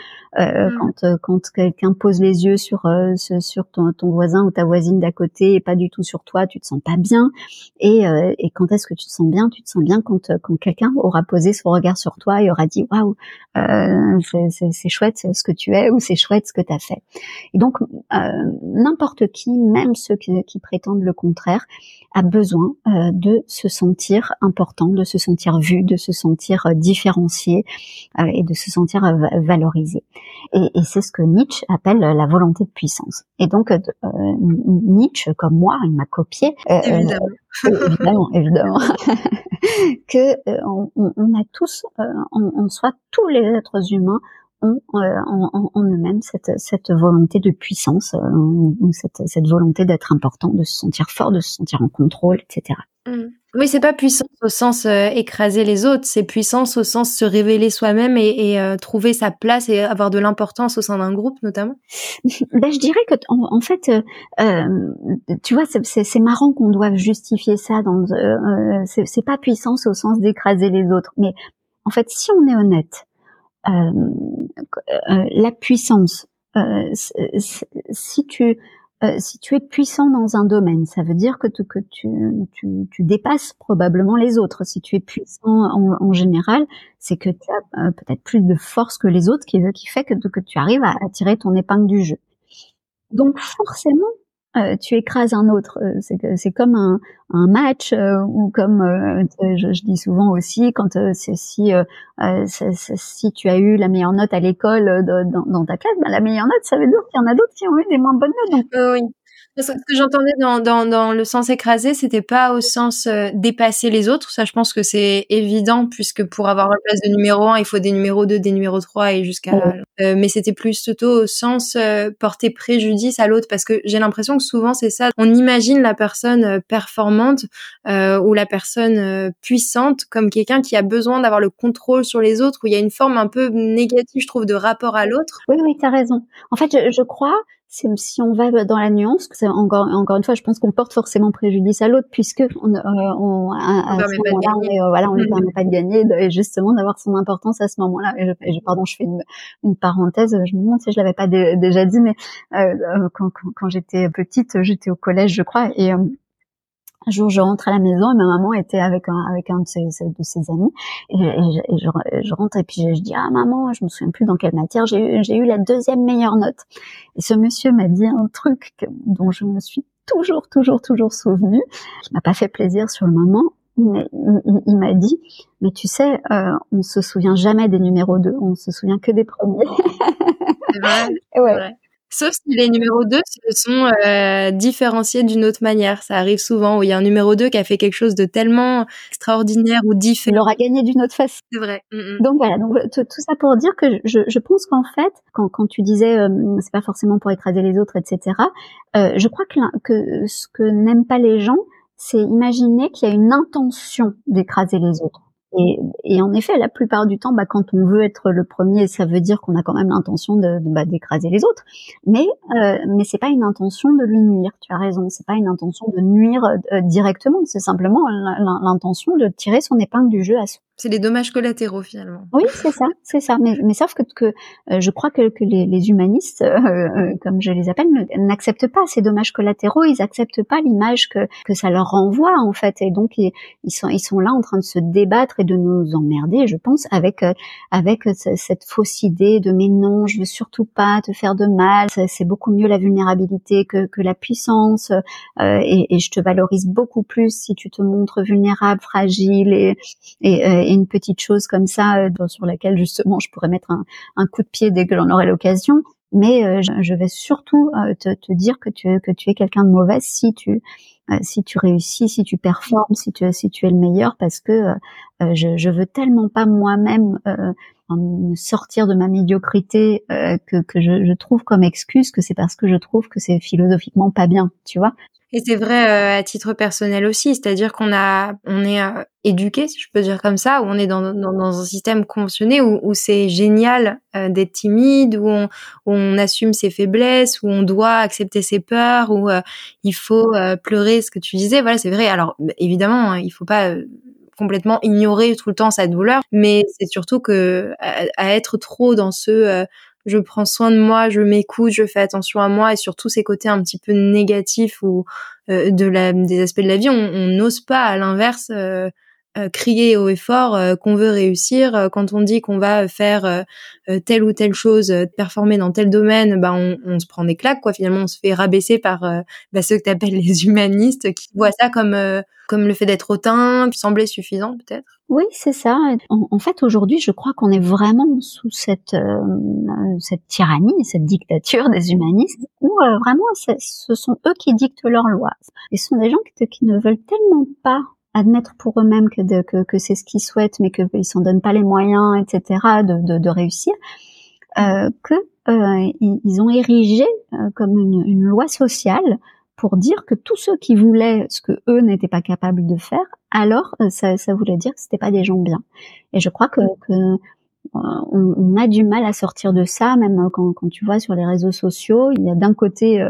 Euh, mmh. Quand quand quelqu'un pose les yeux sur sur ton, ton, voisin ou ta voisine d'à côté et pas du tout sur toi, tu te sens pas bien. Et et quand est-ce que tu te sens bien? Tu te sens bien quand quand quelqu'un aura posé son regard sur toi et aura dit waouh, euh, c'est chouette ce que tu es ou c'est chouette ce que tu as fait. Et donc euh, n'importe qui, même ceux qui, qui, prétendent le contraire, a besoin euh, de se sentir important, de se sentir vu, de se sentir différencié et de se sentir valorisé. Et, et c'est ce que Nietzsche appelle la volonté de puissance. Et donc Nietzsche, comme moi, il m'a copié. Évidemment. évidemment, *laughs* que on, on, a tous en, en soi tous les êtres humains ont euh, en, en, eux-mêmes cette, cette volonté de puissance, euh, cette, cette volonté d'être important, de se sentir fort, de se sentir en contrôle, etc. Mmh. Oui, c'est pas puissance au sens euh, écraser les autres, c'est puissance au sens se révéler soi-même et, et euh, trouver sa place et avoir de l'importance au sein d'un groupe, notamment. *laughs* ben, je dirais que en, fait, euh, tu vois, c'est marrant qu'on doive justifier ça. Dans, c'est pas puissance au sens d'écraser les autres, mais en fait, si on est honnête, euh, euh, la puissance, euh, si tu si tu es puissant dans un domaine, ça veut dire que, tu, que tu, tu, tu, dépasses probablement les autres. Si tu es puissant en, en général, c'est que tu as peut-être plus de force que les autres, qui, qui fait que, que tu arrives à, à tirer ton épingle du jeu. Donc forcément, euh, tu écrases un autre. Euh, c'est comme un, un match euh, ou comme je, dis souvent aussi quand si si tu as eu la meilleure note à l'école dans, ta classe, ben, la meilleure note, ça veut dire qu'il y en a d'autres qui ont eu des moins bonnes notes. Ce que j'entendais dans, dans, dans, le sens écrasé, c'était pas au sens euh, dépasser les autres. Ça, je pense que c'est évident puisque pour avoir la place de numéro 1, il faut des numéros 2, des numéros 3 et jusqu'à... Euh, mais c'était plus plutôt au sens euh, porter préjudice à l'autre parce que j'ai l'impression que souvent c'est ça. On imagine la personne performante ou la personne puissante comme quelqu'un qui a besoin d'avoir le contrôle sur les autres où il y a une forme un peu négative, je trouve, de rapport à l'autre. Oui, oui, tu as raison. En fait, je, je crois si on va dans la nuance, encore encore une fois, je pense qu'on porte forcément préjudice à l'autre puisque on, euh, on, à, ce moment-là, on euh, voilà, on lui permet pas de gagner et justement d'avoir son importance à ce moment-là. Et je, pardon, je fais une, une, parenthèse. Je me demande si je l'avais pas déjà dit, mais euh, quand, quand, quand j'étais petite, j'étais au collège, je crois, et un jour, je rentre à la maison et ma maman était avec un, avec un de ses, de ses amis. Et, je, je, rentre et puis je, dis ah maman, je me souviens plus dans quelle matière j'ai eu, j'ai eu la deuxième meilleure note. Et ce monsieur m'a dit un truc dont je me suis toujours, toujours, toujours souvenu, qui m'a pas fait plaisir sur le moment. Mais il, m'a dit, mais tu sais, euh, on se souvient jamais des numéros 2, on se souvient que des premiers. C'est vrai. *laughs* ouais. Sauf si les numéros 2 se sont euh, différenciés d'une autre manière. Ça arrive souvent où il y a un numéro 2 qui a fait quelque chose de tellement extraordinaire ou différent. Il aura gagné d'une autre façon. C'est vrai. Mm, mm. Donc voilà, donc tout, ça pour dire que je, je pense qu'en fait, quand, quand tu disais euh, c'est pas forcément pour écraser les autres, etc., euh, je crois que, que ce que n'aiment pas les gens, c'est imaginer qu'il y a une intention d'écraser les autres. Et, et, en effet, la plupart du temps, bah, quand on veut être le premier, ça veut dire qu'on a quand même l'intention de, bah, d'écraser les autres. Mais euh, mais c'est pas une intention de lui nuire. Tu as raison. C'est pas une intention de nuire euh, directement. C'est simplement l'intention de tirer son épingle du jeu à soi. C'est les dommages collatéraux finalement. Oui, c'est ça, c'est ça. Mais, mais sauf que, que euh, je crois que, que les, les humanistes, euh, euh, comme je les appelle, n'acceptent pas ces dommages collatéraux. Ils acceptent pas l'image que, que ça leur renvoie en fait. Et donc ils, sont ils sont là en train de se débattre et de nous emmerder, je pense, avec avec cette fausse idée de mais non, je veux surtout pas te faire de mal. C'est beaucoup mieux la vulnérabilité que, que la puissance. et, et, je te valorise beaucoup plus si tu te montres vulnérable, fragile et, et une petite chose comme ça euh, sur laquelle justement je pourrais mettre un, coup de pied dès que j'en aurai l'occasion. Mais euh, je, vais surtout euh, te, dire que tu, que tu es quelqu'un de mauvais si tu si tu réussis, si tu performes, si tu si tu es le meilleur, parce que je, veux tellement pas moi-même me sortir de ma médiocrité que, que je, je, trouve comme excuse que c'est parce que je trouve que c'est philosophiquement pas bien, tu vois. Et c'est vrai euh, à titre personnel aussi, c'est-à-dire qu'on a, on est euh, éduqué, si je peux dire comme ça, où on est dans, dans, un système conventionné où, où c'est génial euh, d'être timide, où on, assume ses faiblesses, où on doit accepter ses peurs, où il faut pleurer, ce que tu disais. Voilà, c'est vrai. Alors évidemment, hein, il faut pas complètement ignorer tout le temps sa douleur, mais c'est surtout que à, être trop dans ce je prends soin de moi, je m'écoute, je fais attention à moi et surtout ces côtés un petit peu négatifs ou euh, de la, des aspects de la vie, on n'ose pas à l'inverse euh, crier haut et fort qu'on veut réussir. Quand on dit qu'on va faire telle ou telle chose, performer dans tel domaine, bah on, on, se prend des claques quoi. Finalement, on se fait rabaisser par bah, ceux que tu appelles *laughs* les humanistes qui voient ça comme comme le fait d'être hautain, sembler suffisant peut-être. Oui, c'est ça. En, fait, aujourd'hui, je crois qu'on est vraiment sous cette euh, cette tyrannie, cette dictature des humanistes, où euh, vraiment, ce sont eux qui dictent leurs lois. Et ce sont des gens qui, qui ne veulent tellement pas admettre pour eux-mêmes que, que, c'est ce qu'ils souhaitent, mais qu'ils s'en donnent pas les moyens, etc., de, réussir, euh, euh, ont érigé euh, comme une, loi sociale pour dire que tous ceux qui voulaient ce que eux n'étaient pas capables de faire, alors euh, ça, voulait dire que c'était pas des gens bien. Et je crois que, on, a du mal à sortir de ça, même quand, quand tu vois sur les réseaux sociaux, il y a d'un côté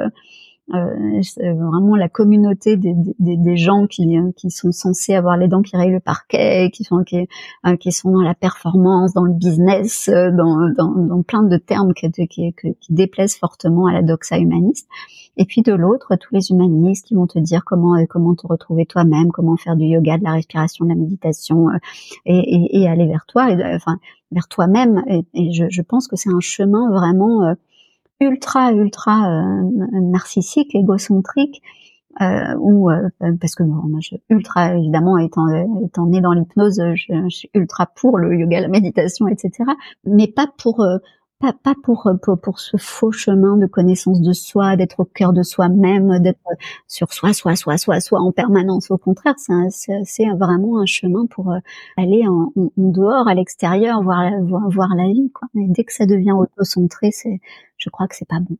vraiment la communauté des, des, des gens qui, euh, qui sont censés avoir les dents qui rayent le parquet, qui sont qui, euh, qui sont dans la performance, dans le business, dans, dans, dans plein de termes qui, qui, qui, déplaisent fortement à la doxa humaniste. Et puis de l'autre, tous les humanistes qui vont te dire comment comment te retrouver toi-même, comment faire du yoga, de la respiration, de la méditation, et, et, et aller vers toi, enfin vers toi-même. Et, et je, je, pense que c'est un chemin vraiment ultra ultra euh, narcissique, égocentrique, euh, ou euh, parce que moi, je ultra évidemment étant étant né dans l'hypnose, je, suis ultra pour le yoga, la méditation, etc. Mais pas pour pas, pour, pour, pour ce faux chemin de connaissance de soi, d'être au cœur de soi-même, d'être sur soi, soi, soi, soi, soi en permanence. Au contraire, c'est vraiment un chemin pour aller en, dehors, à l'extérieur, voir, voir, voir la vie. Quoi. Dès que ça devient auto-centré, je crois que c'est pas bon.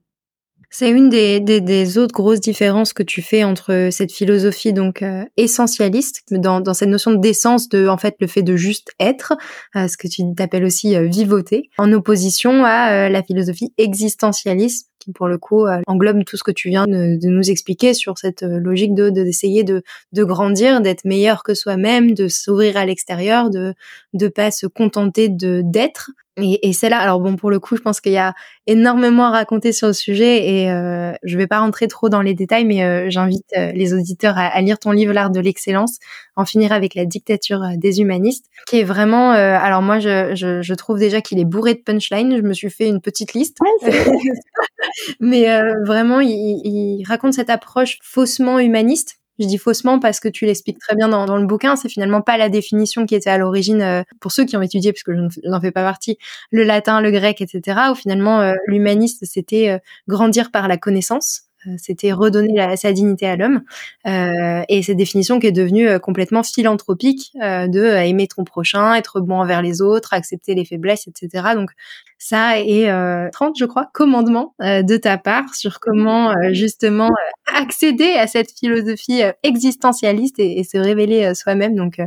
C'est une des, des, des, autres grosses différences que tu fais entre cette philosophie donc euh, essentialiste dans, dans cette notion d'essence de en fait le fait de juste être, euh, ce que tu t'appelles aussi euh, vivoter, en opposition à la philosophie existentialiste pour le coup englobe tout ce que tu viens de, nous expliquer sur cette logique de d'essayer de, grandir, d'être meilleur que soi-même, de s'ouvrir à l'extérieur, de de pas se contenter de d'être. Et, et c'est là, alors bon, pour le coup, je pense qu'il y a énormément à raconter sur le sujet et euh, je vais pas rentrer trop dans les détails, mais euh, j'invite euh, les auditeurs à, lire ton livre L'art de l'excellence, en finir avec la dictature euh, des humanistes, qui est vraiment, alors moi, je, je, je trouve déjà qu'il est bourré de punchline. Je me suis fait une petite liste, *laughs* mais vraiment, il, il raconte cette approche faussement humaniste je dis faussement parce que tu l'expliques très bien dans, dans, le bouquin. C'est finalement pas la définition qui était à l'origine euh, pour ceux qui ont étudié, puisque je n'en fais pas partie, le latin, le grec, etc. Où finalement euh, l'humaniste c'était euh, grandir par la connaissance. Euh, c'était redonner la, sa dignité à l'homme. Euh, et cette définition qui est devenue euh, complètement philanthropique de aimer ton prochain, être bon envers les autres, accepter les faiblesses, etc. Donc ça est 30, je crois, commandements de ta part sur comment justement accéder à cette philosophie existentialiste et, et se révéler soi-même. Donc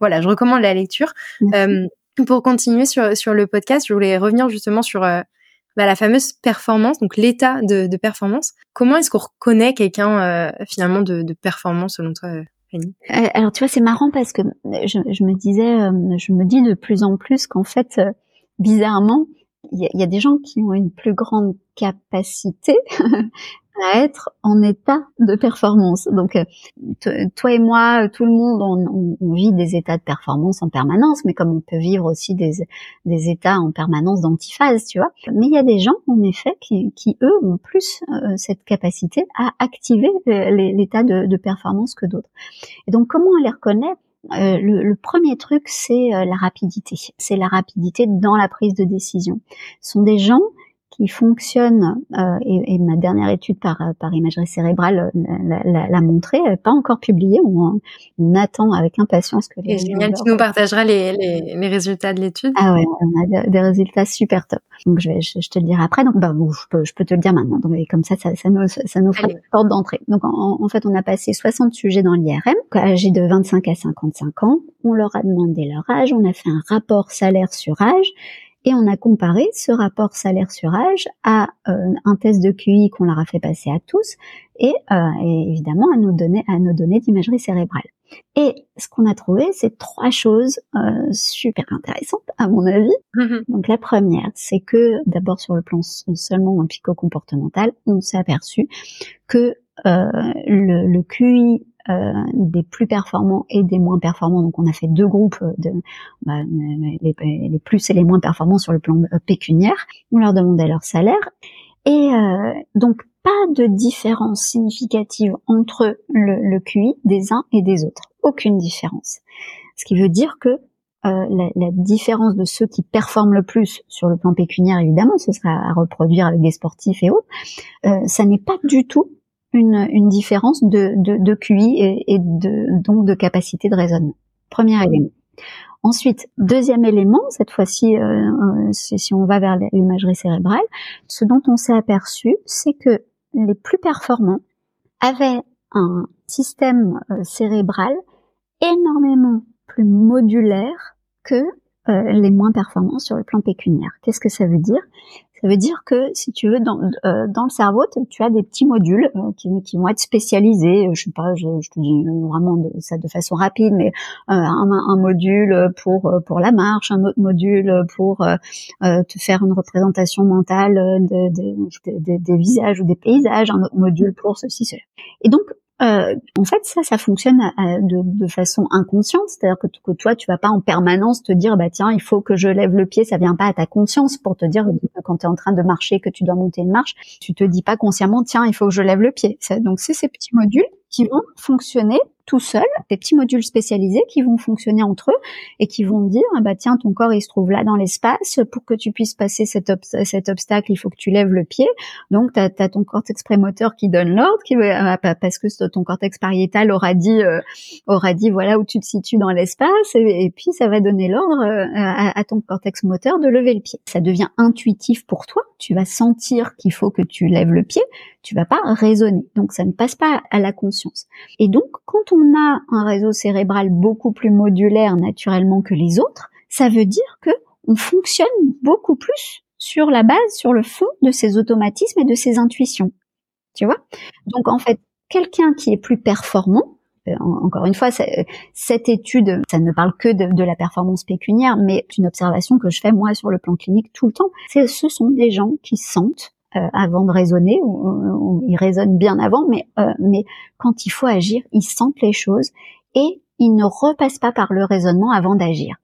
voilà, je recommande la lecture. pour continuer sur, sur le podcast, je voulais revenir justement sur bah, la fameuse performance, donc l'état de, de, performance. Comment est-ce qu'on reconnaît quelqu'un euh, finalement de, de, performance selon toi euh, Fanny? Euh, Alors tu vois, c'est marrant parce que je, je, me disais, je me dis de plus en plus qu'en fait, bizarrement, il y, y, a des gens qui ont une plus grande capacité *laughs* à être en état de performance. Donc, euh, toi et moi, tout le monde, on, on, vit des états de performance en permanence, mais comme on peut vivre aussi des, des états en permanence d'antiphase, tu vois. Mais il y a des gens, en effet, qui, qui eux, ont plus euh, cette capacité à activer l'état de, de, performance que d'autres. Et donc, comment on les reconnaît? Euh, le, le, premier truc, c'est la rapidité. C'est la rapidité dans la prise de décision. Ce sont des gens qui fonctionne, euh, et, et, ma dernière étude par, par imagerie cérébrale l'a montré, pas encore publiée, on, on, attend avec impatience que les... génial, tu nous partageras les, les, les résultats de l'étude. Ah ouais, on a des résultats super top. Donc je, vais, je, te le dirai après, donc bah, je, peux, je peux te le dire maintenant, donc comme ça, ça, ça nous, ça nous fera une porte d'entrée. Donc en, en, fait, on a passé 60 sujets dans l'IRM, âgés de 25 à 55 ans, on leur a demandé leur âge, on a fait un rapport salaire sur âge, et on a comparé ce rapport salaire sur âge à euh, un test de QI qu'on leur a fait passer à tous et, euh, évidemment à nos données, à nos données d'imagerie cérébrale. Et ce qu'on a trouvé, c'est trois choses euh, super intéressantes à mon avis. Mm-hmm. Donc la première, c'est que d'abord sur le plan seulement psycho-comportemental, on s'est aperçu que euh, le, le, QI euh, des plus performants et des moins performants. Donc on a fait deux groupes de bah, les, plus et les moins performants sur le plan pécuniaire. On leur demandait leur salaire et donc pas de différence significative entre le, le QI des uns et des autres. Aucune différence. Ce qui veut dire que euh, la, la, différence de ceux qui performent le plus sur le plan pécuniaire, évidemment, ce sera à reproduire avec des sportifs et autres, euh, ça n'est pas du tout une, une différence de, de, de QI et, et, de, donc de capacité de raisonnement. Premier élément. Ensuite, deuxième élément, cette fois-ci, euh, euh si on va vers l'imagerie cérébrale, ce dont on s'est aperçu, c'est que les plus performants avaient un système euh, cérébral énormément plus modulaire que euh, les moins performants sur le plan pécuniaire. Qu'est-ce que ça veut dire? Ça veut dire que si tu veux, dans, euh, dans le cerveau, tu as des petits modules euh, qui, qui, vont être spécialisés. Je sais pas, je, je te dis vraiment de, ça de façon rapide, mais un, un, module pour pour la marche, un autre module pour te faire une représentation mentale de, de, de, des visages ou des paysages, un autre module pour ceci, cela. Et donc euh, en fait, ça, ça fonctionne de, façon inconsciente, c'est-à-dire que, toi, tu vas pas en permanence te dire, bah tiens, il faut que je lève le pied, ça vient pas à ta conscience pour te dire quand tu en train de marcher que tu dois monter une marche, tu te dis pas consciemment, tiens, il faut que je lève le pied. donc c'est ces petits modules qui vont fonctionner tout seul, des petits modules spécialisés qui vont fonctionner entre eux et qui vont dire ah bah tiens ton corps il se trouve là dans l'espace pour que tu puisses passer cet, obstacle il faut que tu lèves le pied donc tu as, ton cortex prémoteur qui donne l'ordre qui ah, parce que ton cortex pariétal aura dit euh, aura dit voilà où tu te situes dans l'espace et, puis ça va donner l'ordre euh, à, à ton cortex moteur de lever le pied ça devient intuitif pour toi tu vas sentir qu'il faut que tu lèves le pied tu vas pas raisonner. Donc ça ne passe pas à la conscience. Et donc quand on a un réseau cérébral beaucoup plus modulaire naturellement que les autres, ça veut dire que on fonctionne beaucoup plus sur la base, sur le fond de ses automatismes et de ses intuitions. Tu vois? Donc en fait, quelqu'un qui est plus performant, euh, encore une fois, cette étude, ça ne parle que de, de, la performance pécuniaire, mais une observation que je fais moi sur le plan clinique tout le temps, ce sont des gens qui sentent euh, avant de raisonner, ou, ils raisonnent bien avant, mais, euh, mais quand il faut agir, ils sentent les choses et ils ne repassent pas par le raisonnement avant d'agir.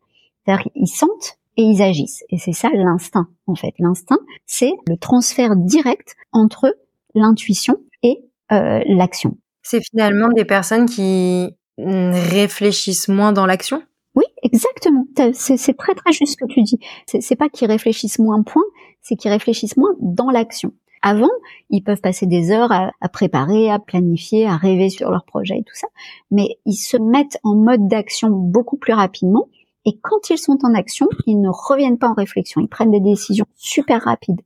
C'est-à-dire sentent et ils agissent. Et c'est ça l'instinct, en fait. L'instinct, c'est le transfert direct entre l'intuition et euh, l'action. C'est finalement des personnes qui réfléchissent moins dans l'action? Oui, exactement. C'est très très juste ce que tu dis. C'est pas qu'ils réfléchissent moins point, c'est qu'ils réfléchissent moins dans l'action. Avant, ils peuvent passer des heures à, préparer, à planifier, à rêver sur leur projet et tout ça, mais ils se mettent en mode d'action beaucoup plus rapidement. Et quand ils sont en action, ils ne reviennent pas en réflexion. Ils prennent des décisions super rapides.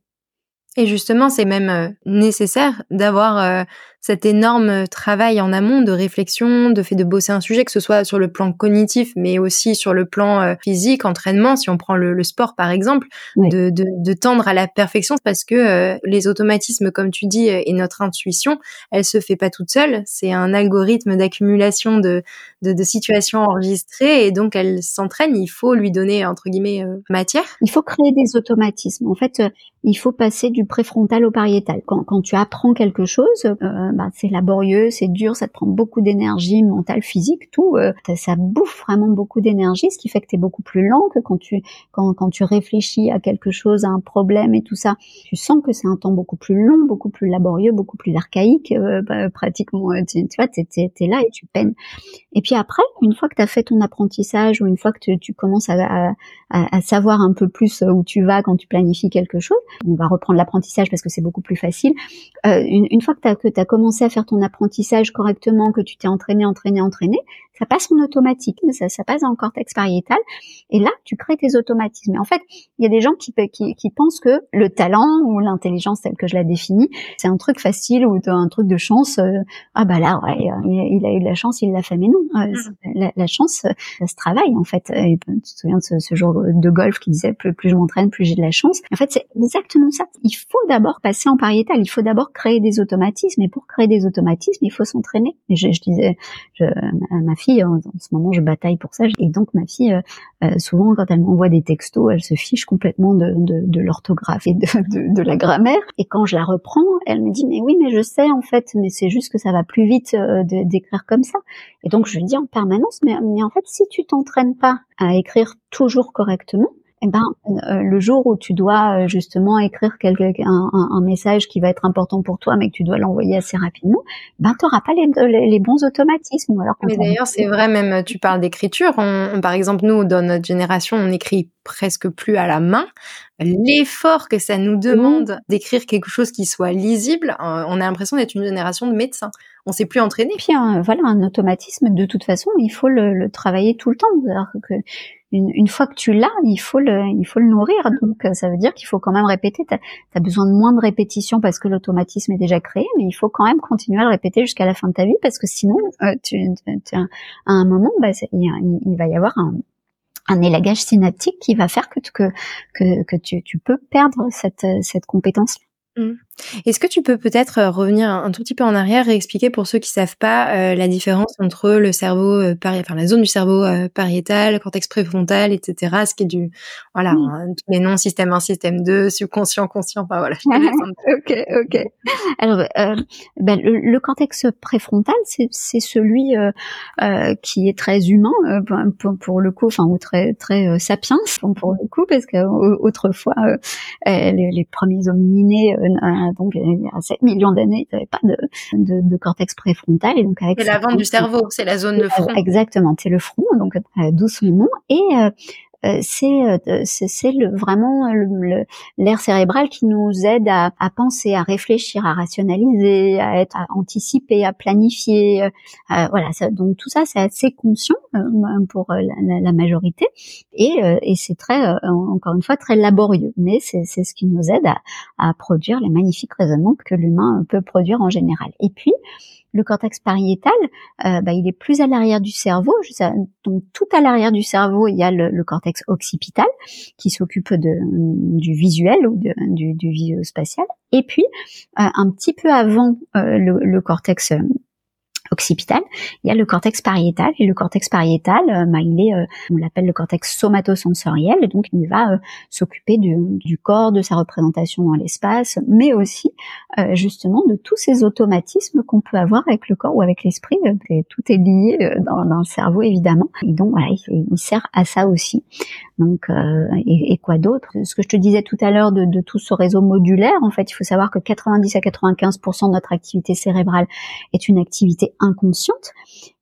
Et justement, c'est même euh, nécessaire d'avoir euh, cet énorme travail en amont de réflexion, de fait de bosser un sujet, que ce soit sur le plan cognitif, mais aussi sur le plan euh, physique, entraînement, si on prend le, sport par exemple, de, de, de, tendre à la perfection, parce que euh, les automatismes, comme tu dis, euh, et notre intuition, elle se fait pas toute seule. C'est un algorithme d'accumulation de, de, de, situations enregistrées, et donc elle s'entraîne. Il faut lui donner entre guillemets matière. Il faut créer des automatismes. En fait, il faut passer du préfrontal au pariétal. Quand, quand tu apprends quelque chose, bah, c'est laborieux, c'est dur, ça te prend beaucoup d'énergie mentale, physique, tout. Euh, ça bouffe vraiment beaucoup d'énergie, ce qui fait que tu es beaucoup plus lent que quand tu quand, quand tu réfléchis à quelque chose, à un problème et tout ça. Tu sens que c'est un temps beaucoup plus long, beaucoup plus laborieux, beaucoup plus archaïque, euh, bah, pratiquement. Euh, tu, vois, t'es es, là et tu peines. Et puis après, une fois que tu as fait ton apprentissage ou une fois que tu, commences à, à, savoir un peu plus où tu vas quand tu planifies quelque chose, on va reprendre l'apprentissage parce que c'est beaucoup plus facile. une, fois que tu as commencé commencé à faire ton apprentissage correctement, que tu t'es entraîné, entraîné, entraîné, ça passe en automatique, ça, ça passe dans le cortex pariétal, et là, tu crées tes automatismes. Et en fait, il y a des gens qui, qui, qui pensent que le talent ou l'intelligence telle que je la définis, c'est un truc facile ou un truc de chance. Euh, ah bah là, ouais, il, a eu de la chance, il l'a fait, mais non, euh, mm. la, chance, ça se travaille en fait. Et, tu te souviens de ce, ce jour de golf qui disait plus, plus je m'entraîne, plus j'ai de la chance. En fait, c'est exactement ça. Il faut d'abord passer en pariétal, il faut d'abord créer des automatismes, et pour créer des automatismes, il faut s'entraîner. Je, je disais, je, ma fille, en, ce moment, je bataille pour ça. Et donc, ma fille, euh, euh, souvent, quand elle m'envoie des textos, elle se fiche complètement de, l'orthographe et de, la grammaire. Et quand je la reprends, elle me dit, mais oui, mais je sais, en fait, mais c'est juste que ça va plus vite euh, d'écrire comme ça. Et donc, je lui dis en permanence, mais, mais en fait, si tu t'entraînes pas à écrire toujours correctement, eh ben, euh, le jour où tu dois euh, justement écrire quelque, un, un, message qui va être important pour toi, mais que tu dois l'envoyer assez rapidement, ben tu n'auras pas les, les, bons automatismes. Alors mais d'ailleurs, c'est vrai, même tu parles d'écriture. par exemple, nous, dans notre génération, on écrit presque plus à la main. L'effort que ça nous demande mmh. d'écrire quelque chose qui soit lisible, euh, on a l'impression d'être une génération de médecins. On s'est plus entraîné. Puis voilà, un automatisme, de toute façon, il faut le, le travailler tout le temps. Que une, fois que tu l'as, il faut le, il faut le nourrir. Donc euh, ça veut dire qu'il faut quand même répéter. Tu as, besoin de moins de répétitions parce que l'automatisme est déjà créé, mais il faut quand même continuer à le répéter jusqu'à la fin de ta vie parce que sinon, euh, tu, à un moment, bah, il, va y avoir un, un élagage synaptique qui va faire que, que, que, que tu, tu peux perdre cette, cette compétence. Mmh. Est-ce que tu peux peut-être euh, revenir un tout petit peu en arrière et expliquer pour ceux qui savent pas euh, la différence entre le cerveau euh, enfin la zone du cerveau euh, pariétal, cortex préfrontal, etc. Ce qui est du voilà hein, tous les noms système 1, système 2, subconscient, conscient. Enfin voilà. *laughs* ok, ok. Alors ben, le, cortex préfrontal, c'est celui qui est très humain pour, pour, le coup, enfin ou très très sapiens pour le coup, parce qu'autrefois les, les, premiers homininés donc il y a 7 millions d'années, il n'y avait pas de, de, de, cortex préfrontal. Et donc avec c'est l'avant du cerveau, c'est la zone de front. Exactement, c'est le front, donc euh, d'où son nom. Et euh, euh, c'est c'est le, vraiment l'air cérébral qui nous aide à, à, penser, à réfléchir, à rationaliser, à être à anticiper, à planifier. voilà, ça, donc tout ça c'est assez conscient pour la, la, majorité et, et c'est très encore une fois très laborieux, mais c'est ce qui nous aide à, à produire les magnifiques raisonnements que l'humain peut produire en général. Et puis le cortex pariétal, euh, bah, il est plus à l'arrière du cerveau. Donc tout à l'arrière du cerveau, il y a le, cortex occipital qui s'occupe du visuel ou du, du spatial. Et puis euh, un petit peu avant euh, le, cortex occipital, il y a le cortex pariétal et le cortex pariétal, euh, bah, il est, euh, on l'appelle le cortex somatosensoriel et donc il va euh, s'occuper du, corps, de sa représentation dans l'espace, mais aussi justement de tous ces automatismes qu'on peut avoir avec le corps ou avec l'esprit. tout est lié dans, le cerveau évidemment et donc voilà, il, sert à ça aussi. Donc et, quoi d'autre? Ce que je te disais tout à l'heure de tout ce réseau modulaire, en fait, il faut savoir que 90 à 95% de notre activité cérébrale est une activité inconsciente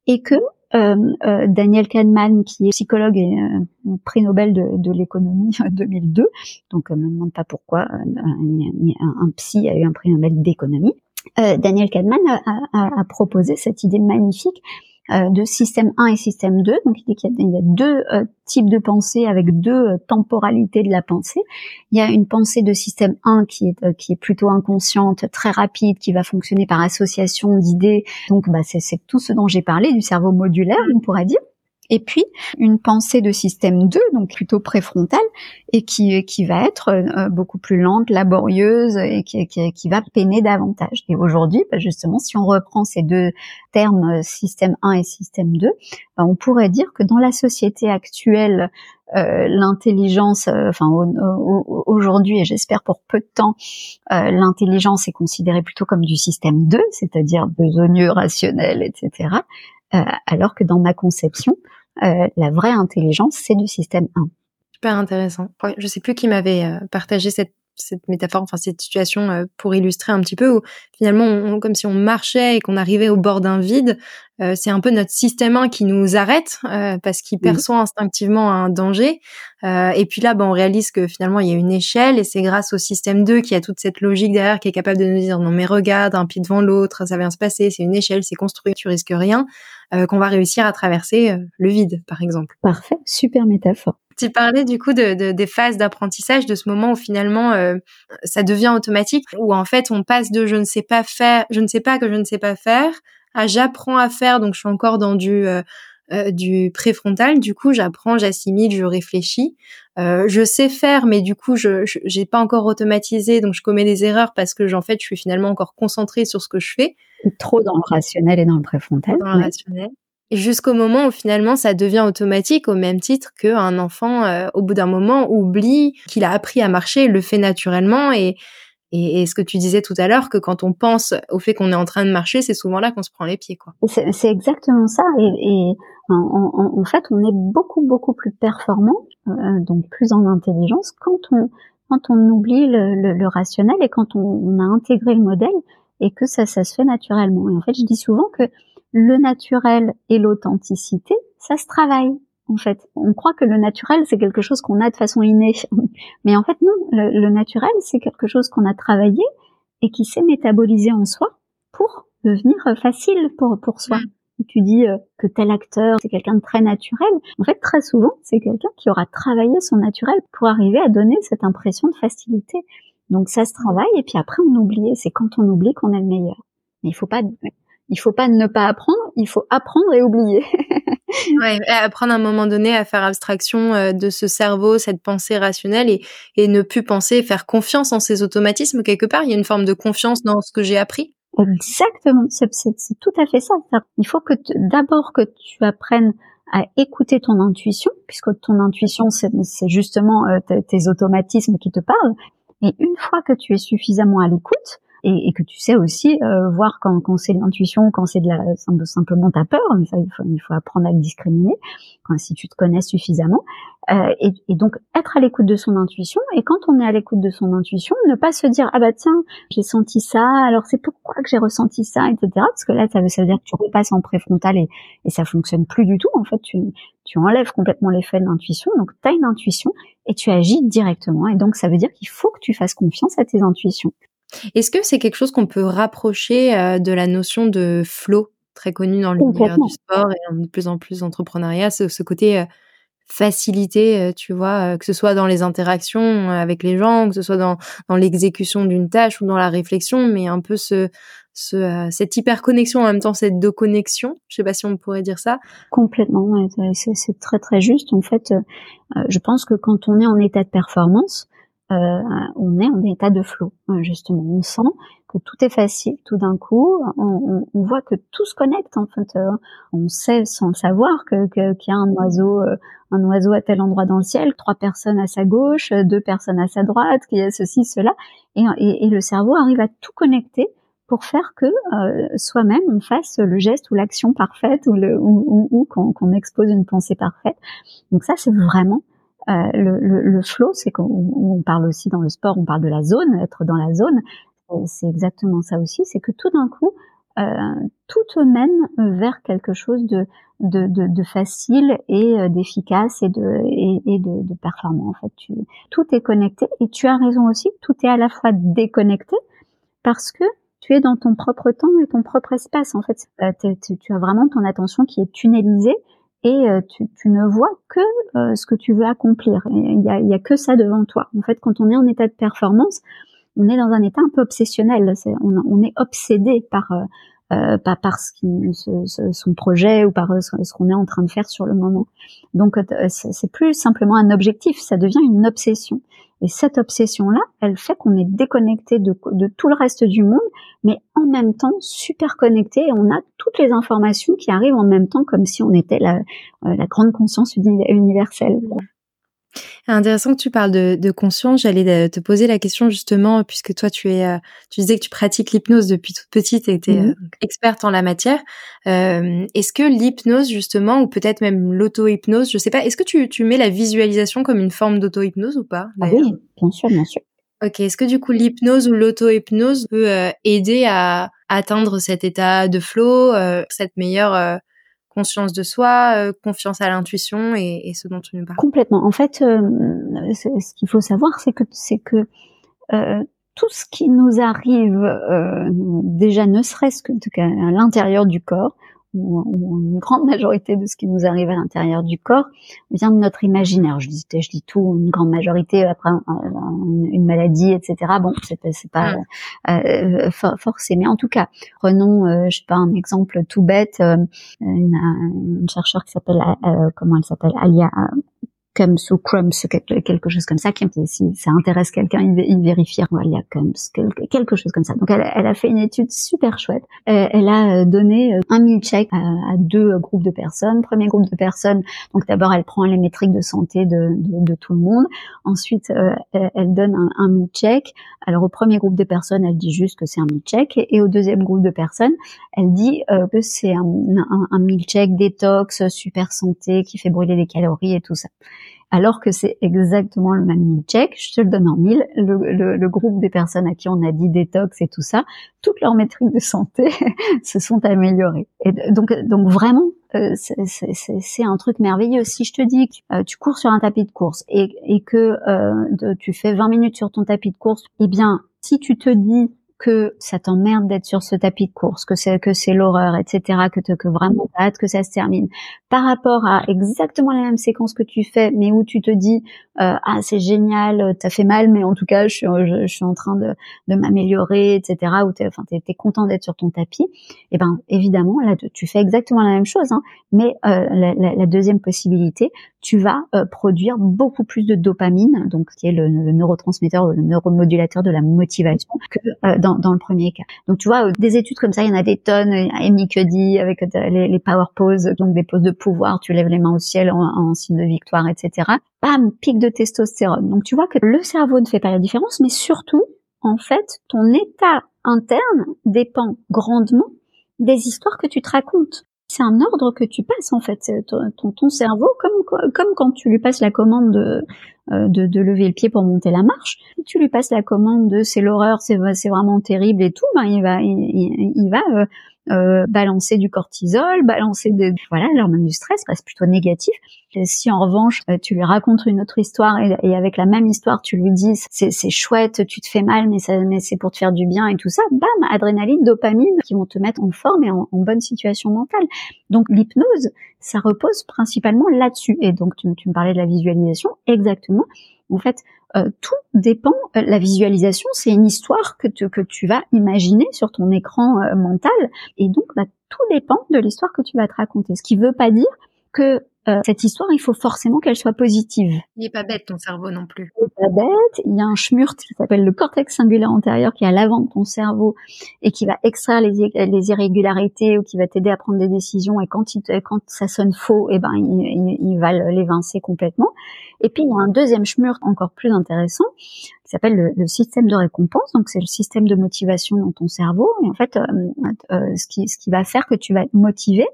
et que euh, euh, Daniel Kahneman, qui est psychologue et euh, prix Nobel de, de l'économie *laughs* 2002, donc ne me demande pas pourquoi un, psy a eu un prix Nobel d'économie. Daniel Kahneman a, proposé cette idée magnifique de système 1 et système 2. Donc il dit qu'il y, a deux euh, types de pensée avec deux euh, temporalités de la pensée. Il y a une pensée de système 1 qui est qui est plutôt inconsciente, très rapide, qui va fonctionner par association d'idées. Donc bah, c'est tout ce dont j'ai parlé du cerveau modulaire, on pourrait dire et puis une pensée de système 2, donc plutôt préfrontale, et qui, qui va être euh, beaucoup plus lente, laborieuse, et qui, qui, va peiner davantage. Et aujourd'hui, bah, justement, si on reprend ces deux termes, euh, système 1 et système 2, bah, on pourrait dire que dans la société actuelle, euh, l'intelligence, enfin aujourd'hui et j'espère pour peu de temps, l'intelligence est considérée plutôt comme du système 2, c'est-à-dire besogneux, rationnel, etc. alors que dans ma conception, euh, la vraie intelligence, c'est du système 1. Super intéressant. Je sais plus qui m'avait euh, partagé cette cette métaphore, enfin cette situation euh, pour illustrer un petit peu où finalement, comme si on marchait et qu'on arrivait au bord d'un vide, euh, c'est un peu notre système 1 qui nous arrête euh, parce qu'il perçoit instinctivement un danger. et puis là, ben, on réalise que finalement, il y a une échelle et c'est grâce au système 2 qui a toute cette logique derrière qui est capable de nous dire non mais regarde, un pied devant l'autre, ça vient se passer, c'est une échelle, c'est construit, tu risques rien, qu'on va réussir à traverser le vide, par exemple. Parfait, super métaphore. Tu parlais du coup de, des phases d'apprentissage, de ce moment où finalement euh, ça devient automatique, où en fait on passe de je ne sais pas faire, je ne sais pas que je ne sais pas faire, à j'apprends à faire, donc je suis encore dans du euh, du préfrontal. Du coup, j'apprends, j'assimile, je réfléchis. je sais faire, mais du coup, je j'ai pas encore automatisé, donc je commets des erreurs parce que en fait, je suis finalement encore concentrée sur ce que je fais. Trop dans le rationnel et dans le préfrontal. Dans le rationnel jusqu'au moment où finalement ça devient automatique au même titre qu'un enfant euh, au bout d'un moment oublie qu'il a appris à marcher, le fait naturellement et, et, ce que tu disais tout à l'heure que quand on pense au fait qu'on est en train de marcher, c'est souvent là qu'on se prend les pieds quoi. C'est exactement ça et, en, fait on est beaucoup beaucoup plus performant euh, donc plus en intelligence quand on quand on oublie le, le, rationnel et quand on, on, a intégré le modèle et que ça ça se fait naturellement. Et en fait je dis souvent que le naturel et l'authenticité, ça se travaille. En fait, on croit que le naturel c'est quelque chose qu'on a de façon innée, *laughs* mais en fait non. Le, naturel c'est quelque chose qu'on a travaillé et qui s'est métabolisé en soi pour devenir facile pour pour soi. Tu dis euh, que tel acteur c'est quelqu'un de très naturel. En fait, très souvent c'est quelqu'un qui aura travaillé son naturel pour arriver à donner cette impression de facilité. Donc ça se travaille et puis après on oublie. C'est quand on oublie qu'on est le meilleur. Mais il faut pas il faut pas ne pas apprendre, il faut apprendre et oublier. *laughs* ouais, apprendre à un moment donné à faire abstraction euh, de ce cerveau, cette pensée rationnelle et, et ne plus penser, faire confiance en ces automatismes quelque part. Il y a une forme de confiance dans ce que j'ai appris. Exactement, c'est tout à fait ça. Il faut que d'abord que tu apprennes à écouter ton intuition, puisque ton intuition, c'est justement euh, tes automatismes qui te parlent. Et une fois que tu es suffisamment à l'écoute, et, et, que tu sais aussi euh, voir quand, quand c'est l'intuition, quand c'est de la simplement ta peur, mais ça il faut, il faut apprendre à le discriminer quand, si tu te connais suffisamment. Euh, et, et, donc être à l'écoute de son intuition. Et quand on est à l'écoute de son intuition, ne pas se dire ah bah tiens j'ai senti ça, alors c'est pourquoi que j'ai ressenti ça, etc. Parce que là ça veut, ça veut dire que tu repasses en préfrontal et, et ça fonctionne plus du tout. En fait tu, tu enlèves complètement l'effet de l'intuition. Donc tu as une intuition et tu agis directement. Et donc ça veut dire qu'il faut que tu fasses confiance à tes intuitions. Est-ce que c'est quelque chose qu'on peut rapprocher euh, de la notion de flow, très connue dans l'univers du sport et de plus en plus d'entrepreneuriat, ce, ce côté euh, facilité, euh, tu vois, que ce soit dans les interactions avec les gens, que ce soit dans, dans l'exécution d'une tâche ou dans la réflexion, mais un peu ce, ce cette hyper connexion en même temps cette déconnexion. Je sais pas si on pourrait dire ça. Complètement, c'est très très juste. En fait, je pense que quand on est en état de performance, euh, on est en état de flot, euh, justement. On sent que tout est facile tout d'un coup. On, voit que tout se connecte en fait. Euh, on sait sans le savoir que qu'il y a un oiseau, un oiseau à tel endroit dans le ciel, trois personnes à sa gauche, deux personnes à sa droite, qu'il y a ceci, cela, et, le cerveau arrive à tout connecter pour faire que soi-même on fasse le geste ou l'action parfaite ou, qu'on expose une pensée parfaite. Donc ça c'est vraiment euh, le, le, le, flow, c'est qu'on parle aussi dans le sport, on parle de la zone, être dans la zone. C'est exactement ça aussi, c'est que tout d'un coup, euh, tout te mène vers quelque chose de, de, de, de facile et euh, d'efficace et de, et, et de, performant. En fait, tu, tout est connecté et tu as raison aussi, tout est à la fois déconnecté parce que tu es dans ton propre temps et ton propre espace. En fait, euh, tu as vraiment ton attention qui est tunnelisée et euh, tu, ne vois que euh, ce que tu veux accomplir. Il n'y a, y a, que ça devant toi. En fait, quand on est en état de performance, on est dans un état un peu obsessionnel. on, on, est obsédé par euh, euh, pas par ce qui, son projet ou par ce qu'on est en train de faire sur le moment. Donc c'est plus simplement un objectif, ça devient une obsession. Et cette obsession-là, elle fait qu'on est déconnecté de, de, tout le reste du monde, mais en même temps super connecté et on a toutes les informations qui arrivent en même temps comme si on était la, euh, la grande conscience universelle. Intéressant que tu parles de, de conscience. J'allais te poser la question justement, puisque toi tu es, euh, tu disais que tu pratiques l'hypnose depuis toute petite et tu es mmh experte en la matière. Euh, est-ce que l'hypnose justement, ou peut-être même l'auto-hypnose, je sais pas, est-ce que tu, tu mets la visualisation comme une forme d'auto-hypnose ou pas ah Oui, bien sûr, bien sûr. Ok, est-ce que du coup l'hypnose ou l'auto-hypnose peut euh, aider à atteindre cet état de flow, cette meilleure conscience de soi, euh, confiance à l'intuition et, ce dont tu nous parles. Complètement. En fait, euh, ce qu'il faut savoir, c'est que c'est que euh, tout ce qui nous arrive déjà, ne serait-ce que à l'intérieur du corps, ou, une grande majorité de ce qui nous arrive à l'intérieur du corps vient de notre imaginaire. Je dis, je dis tout, une grande majorité après une, maladie, etc. Bon, c'est pas, euh, forcé, mais en tout cas, prenons, euh, je sais pas, un exemple tout bête, euh, une, une chercheure qui s'appelle, euh, comment elle s'appelle, Alia Comes ou Crumbs, quelque chose comme ça, si ça intéresse quelqu'un, il, vérifie, il y a quelque chose comme ça. Donc elle, elle, a fait une étude super chouette. Elle, a euh, donné euh, un milkshake à, à, deux groupes de personnes. Premier groupe de personnes, donc d'abord elle prend les métriques de santé de, de, tout le monde. Ensuite, euh, elle, donne un, un milkshake. Alors au premier groupe de personnes, elle dit juste que c'est un milkshake, et, au deuxième groupe de personnes, elle dit que c'est un, un, un milkshake détox, super santé, qui fait brûler les calories et tout ça alors que c'est exactement le même milkshake. Je te le donne en mille. Le, groupe des personnes à qui on a dit détox et tout ça, toutes leurs métriques de santé *laughs* se sont améliorées. Et donc, donc vraiment, euh, c'est un truc merveilleux. Si je te dis que euh, tu cours sur un tapis de course et, et que euh, tu fais 20 minutes sur ton tapis de course, eh bien, si tu te dis que ça t'emmerde d'être sur ce tapis de course, que c'est que c'est l'horreur, etc., que, que vraiment hâte que ça se termine. Par rapport à exactement la même séquence que tu fais, mais où tu te dis euh, ah c'est génial, t'as fait mal, mais en tout cas je suis je, suis en train de, de m'améliorer, etc. Ou t'es enfin t'es, content d'être sur ton tapis. Et eh ben évidemment là tu fais exactement la même chose, hein, mais euh, la, la, la, deuxième possibilité, tu vas euh, produire beaucoup plus de dopamine, donc qui est le, le neurotransmetteur, le neuromodulateur de la motivation, que euh, dans, le premier cas. Donc tu vois, des études comme ça, il y en a des tonnes. Amy Cuddy avec euh, les, power poses, donc des poses de pouvoir, tu lèves les mains au ciel en, en signe de victoire, etc. Bam, pic de testostérone. Donc tu vois que le cerveau ne fait pas la différence, mais surtout, en fait, ton état interne dépend grandement des histoires que tu te racontes c'est un ordre que tu passes en fait. Ton, ton, cerveau, comme, comme quand tu lui passes la commande de, euh, de, de, lever le pied pour monter la marche, tu lui passes la commande de c'est l'horreur, c'est vraiment terrible et tout, ben il va, il, il va euh, balancer du cortisol, balancer des, voilà l'hormone du stress reste plutôt négatif. Si en revanche euh, tu lui racontes une autre histoire et, avec la même histoire tu lui dis c'est chouette, tu te fais mal mais, mais c'est pour te faire du bien et tout ça, bam, adrénaline, dopamine qui vont te mettre en forme et en, bonne situation mentale. Donc l'hypnose, ça repose principalement là-dessus. Et donc tu, tu me parlais de la visualisation, exactement. En fait, euh, tout dépend. Euh, la visualisation, c'est une histoire que que tu vas imaginer sur ton écran euh, mental, et donc bah, tout dépend de l'histoire que tu vas te raconter. Ce qui veut pas dire que cette histoire, il faut forcément qu'elle soit positive. Il est pas bête ton cerveau non plus. Il est pas bête. Il y a un schmurt qui s'appelle le cortex singulaire antérieur qui est à l'avant de ton cerveau et qui va extraire les, les irrégularités ou qui va t'aider à prendre des décisions. Et quand, il, quand ça sonne faux, eh ben il, il va l'évincer complètement. Et puis il y a un deuxième schmur encore plus intéressant qui s'appelle le, système de récompense. Donc c'est le système de motivation dans ton cerveau. Et en fait, euh, euh, ce, qui, ce qui va faire que tu vas être motivé,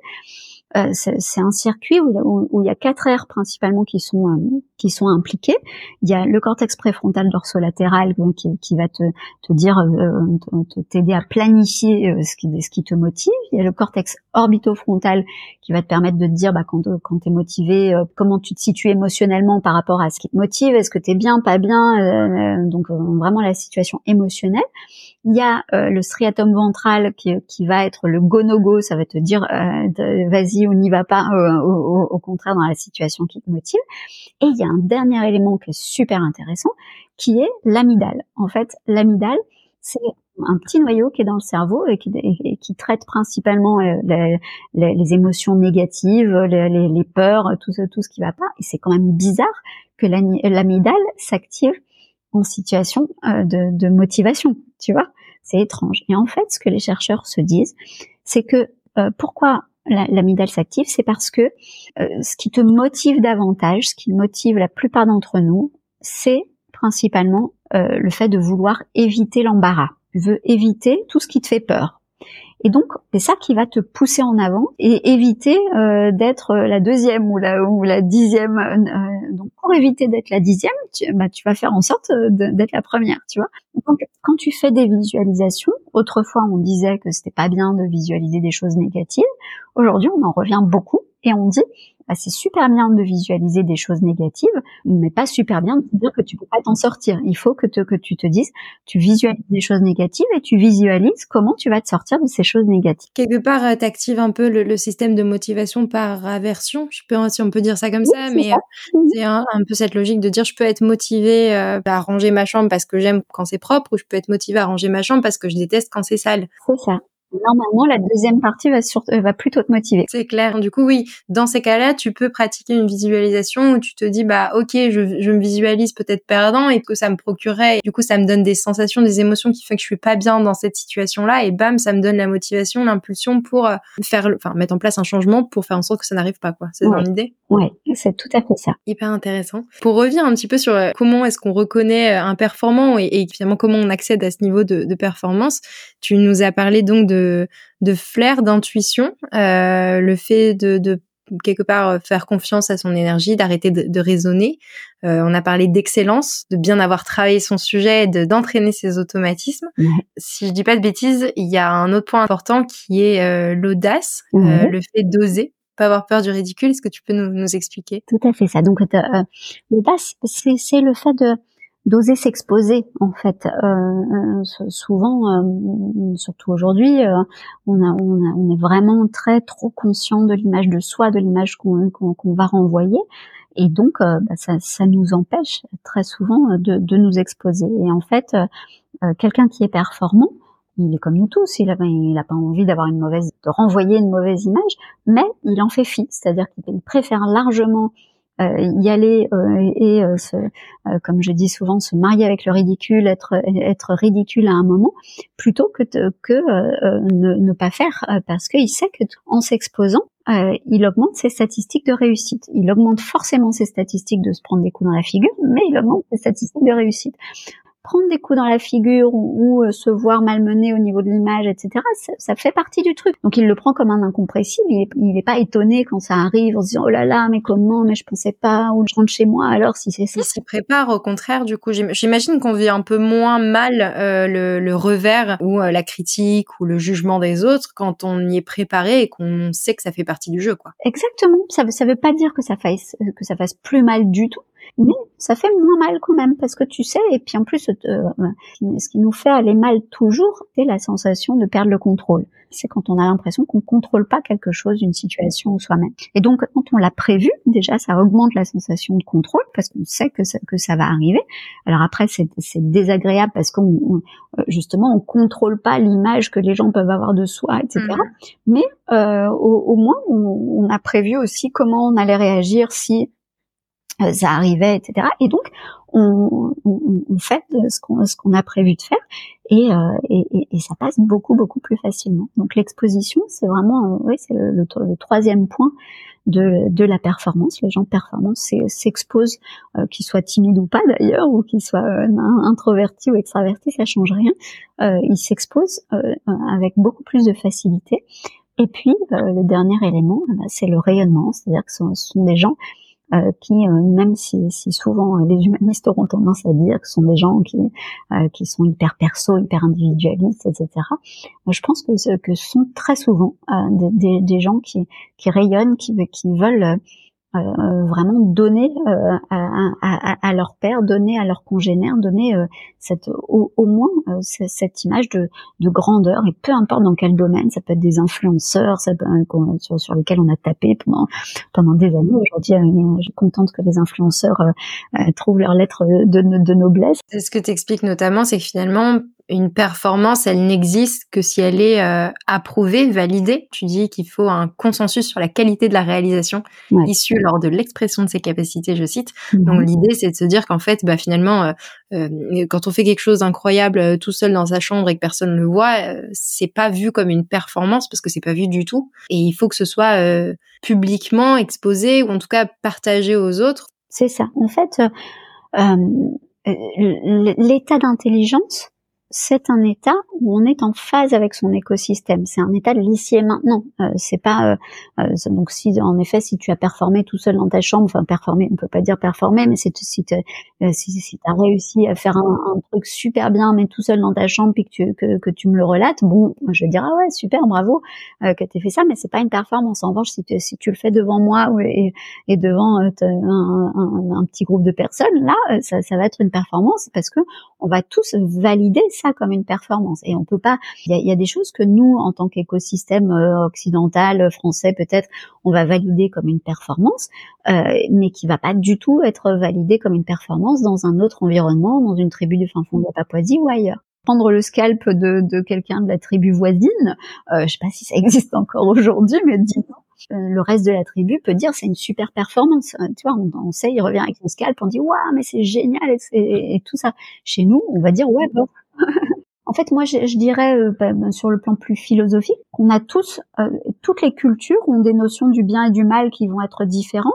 euh, c'est un circuit où, il y a quatre aires principalement qui sont euh, qui sont impliquées. Il y a le cortex préfrontal dorsolatéral qui, qui va te, te dire euh, t'aider à planifier ce qui ce qui te motive. Il y a le cortex orbitofrontal qui va te permettre de te dire bah, quand quand t'es motivé comment tu te situes émotionnellement par rapport à ce qui te motive. Est-ce que t'es bien, pas bien Donc vraiment la situation émotionnelle. Il y a le striatum ventral qui, qui va être le go-no-go, ça va te dire vas-y on n'y va pas, euh, au, contraire dans la situation qui te motive. Et il y a un dernier élément qui est super intéressant, qui est l'amidale. En fait, l'amidale, c'est un petit noyau qui est dans le cerveau et qui, traite principalement euh, les, émotions négatives, les, peurs, tout ce, tout ce qui va pas. Et c'est quand même bizarre que l'amidale s'active en situation euh, de, motivation, tu vois. C'est étrange. Et en fait, ce que les chercheurs se disent, c'est que pourquoi l'amygdale s'active, c'est parce que euh, ce qui te motive davantage, ce qui motive la plupart d'entre nous, c'est principalement euh, le fait de vouloir éviter l'embarras. Tu veux éviter tout ce qui te fait peur. Et donc, c'est ça qui va te pousser en avant et éviter euh, d'être la deuxième ou la, ou la dixième. Euh, donc, pour éviter d'être la dixième, tu, bah, tu vas faire en sorte euh, d'être la première, tu vois. Donc, quand tu fais des visualisations, autrefois on disait que c'était pas bien de visualiser des choses négatives. Aujourd'hui, on en revient beaucoup et on dit bah, c'est super bien de visualiser des choses négatives, mais pas super bien de dire que tu peux pas t'en sortir. Il faut que, que tu te dises, tu visualises des choses négatives et tu visualises comment tu vas te sortir de ces choses négatives. Quelque part, euh, tu actives un peu le, système de motivation par aversion, je peux, si on peut dire ça comme ça, mais euh, c'est un, peu cette logique de dire je peux être motivé euh, à ranger ma chambre parce que j'aime quand c'est propre, ou je peux être motivé à ranger ma chambre parce que je déteste quand c'est sale. C'est ça normalement la deuxième partie va, sur, va plutôt te motiver. C'est clair. Du coup, oui, dans ces cas-là, tu peux pratiquer une visualisation où tu te dis bah ok, je, je me visualise peut-être perdant et que ça me procurerait. du coup, ça me donne des sensations, des émotions qui font que je suis pas bien dans cette situation-là et bam, ça me donne la motivation, l'impulsion pour euh, faire, enfin mettre en place un changement pour faire en sorte que ça n'arrive pas quoi. C'est dans l'idée? Ouais, c'est tout à fait ça. Hyper intéressant. Pour revenir un petit peu sur euh, comment est-ce qu'on reconnaît euh, un performant et, et finalement comment on accède à ce niveau de, de performance, tu nous as parlé donc de de, flair, d'intuition, euh, le fait de, quelque part euh, faire confiance à son énergie, d'arrêter de, raisonner. Euh, on a parlé d'excellence, de bien avoir travaillé son sujet, de d'entraîner ses automatismes. Si je dis pas de bêtises, il y a un autre point important qui est l'audace, le fait d'oser, pas avoir peur du ridicule. Est-ce que tu peux nous, expliquer? Tout à fait ça. Donc l'audace, c'est le fait de d'oser s'exposer en fait. Euh, euh souvent, euh, surtout aujourd'hui, euh, on, a, on, a, on, est vraiment très trop conscient de l'image de soi, de l'image qu'on va renvoyer, et donc bah, ça, ça, nous empêche très souvent de, de, nous exposer. Et en fait, quelqu'un qui est performant, il est comme nous tous, il a, il a pas envie d'avoir une mauvaise, de renvoyer une mauvaise image, mais il en fait fi, c'est-à-dire qu'il préfère largement euh, y aller euh, et, euh, se, comme je dis souvent, se marier avec le ridicule, être être ridicule à un moment, plutôt que que ne, ne, pas faire, parce qu'il sait que en s'exposant, il augmente ses statistiques de réussite. Il augmente forcément ses statistiques de se prendre des coups dans la figure, mais il augmente ses statistiques de réussite prendre des coups dans la figure ou, euh, se voir malmené au niveau de l'image, etc. Ça, fait partie du truc. Donc il le prend comme un incompressible. Il n'est pas étonné quand ça arrive en se disant oh là là, mais comment, mais je pensais pas, ou je rentre chez moi alors si c'est ça. Il s'y prépare au contraire. Du coup, j'imagine qu'on vit un peu moins mal euh, le, revers ou euh, la critique ou le jugement des autres quand on y est préparé et qu'on sait que ça fait partie du jeu, quoi. Exactement. Ça veut, ça veut pas dire que ça fasse que ça fasse plus mal du tout mais ça fait moins mal quand même parce que tu sais et puis en plus euh, ce qui nous fait aller mal toujours c'est la sensation de perdre le contrôle. C'est quand on a l'impression qu'on contrôle pas quelque chose une situation ou soi-même. Et donc quand on l'a prévu déjà ça augmente la sensation de contrôle parce qu'on sait que ça, que ça va arriver. Alors après c'est désagréable parce qu'on euh, justement on contrôle pas l'image que les gens peuvent avoir de soi etc mmh. mais euh, au, au, moins on, on a prévu aussi comment on allait réagir si ça arrivait, etc. Et donc, on, on, on fait ce qu'on ce qu'on a prévu de faire et, euh, et, et, ça passe beaucoup beaucoup plus facilement. Donc l'exposition, c'est vraiment, euh, oui, c'est le, le, troisième point de, de la performance. Les gens performants s'exposent, euh, qu'ils soient timides ou pas d'ailleurs, ou qu'ils soient euh, introvertis ou extravertis, ça change rien. Euh, ils s'exposent avec beaucoup plus de facilité. Et puis le dernier élément, bah, c'est le rayonnement, c'est-à-dire que ce sont des gens euh, qui, euh, même si, si, souvent euh, les humanistes auront tendance à dire que ce sont des gens qui, qui sont hyper perso, hyper individualistes, etc. je pense que ce que sont très souvent des, des, gens qui, qui rayonnent, qui, qui veulent euh, vraiment donner euh, à, à, à, leur père, donner à leurs congénères, donner euh, cette, au, au moins cette image de, de, grandeur et peu importe dans quel domaine, ça peut être des influenceurs, ça peut, sur, sur lesquels on a tapé pendant pendant des années. Aujourd'hui, je suis contente que les influenceurs trouvent leur lettre de, de, de noblesse. Ce que tu expliques notamment, c'est que finalement une performance, elle n'existe que si elle est euh, approuvée, validée. Tu dis qu'il faut un consensus sur la qualité de la réalisation issue lors de l'expression de ses capacités, je cite. Mhm. Donc l'idée, c'est de se dire qu'en fait, bah, finalement, euh, euh, quand on fait quelque chose d'incroyable tout seul dans sa chambre et que personne ne le voit, c'est pas vu comme une performance parce que c'est pas vu du tout. Et il faut que ce soit publiquement exposé ou en tout cas partagé aux autres. C'est ça. En fait, l'état d'intelligence c'est un état où on est en phase avec son écosystème. C'est un état de l'ici maintenant. Euh, c'est pas euh, euh, donc si en effet si tu as performé tout seul dans ta chambre, enfin performé, on peut pas dire performer, mais c'est si tu si, si as réussi à faire un, truc super bien, mais tout seul dans ta chambre, puis que tu que, que tu me le relates, bon, je dire ah ouais super, bravo que tu fait ça, mais c'est pas une performance. En revanche, si tu si tu le fais devant moi et, et devant un, un, un, petit groupe de personnes, là, ça, ça va être une performance parce que on va tous valider ça comme une performance. Et on peut pas. Il y a, des choses que nous, en tant qu'écosystème euh, occidental, français, peut-être, on va valider comme une performance, euh, mais qui va pas du tout être validé comme une performance dans un autre environnement, dans une tribu du fin fond de la Papouasie ou ailleurs prendre le scalp de, de quelqu'un de la tribu voisine, euh, je sais pas si ça *laughs* existe encore aujourd'hui, mais dis euh, le reste de la tribu peut dire c'est une super performance. Tu vois, on, sait, il revient avec son scalp, on dit waouh mais c'est génial et, tout ça. Chez nous, on va dire ouais bon. En fait, moi, je, dirais euh, bah, bah, sur le plan plus philosophique, qu'on a tous, euh, toutes les cultures ont des notions du bien et du mal qui vont être différentes.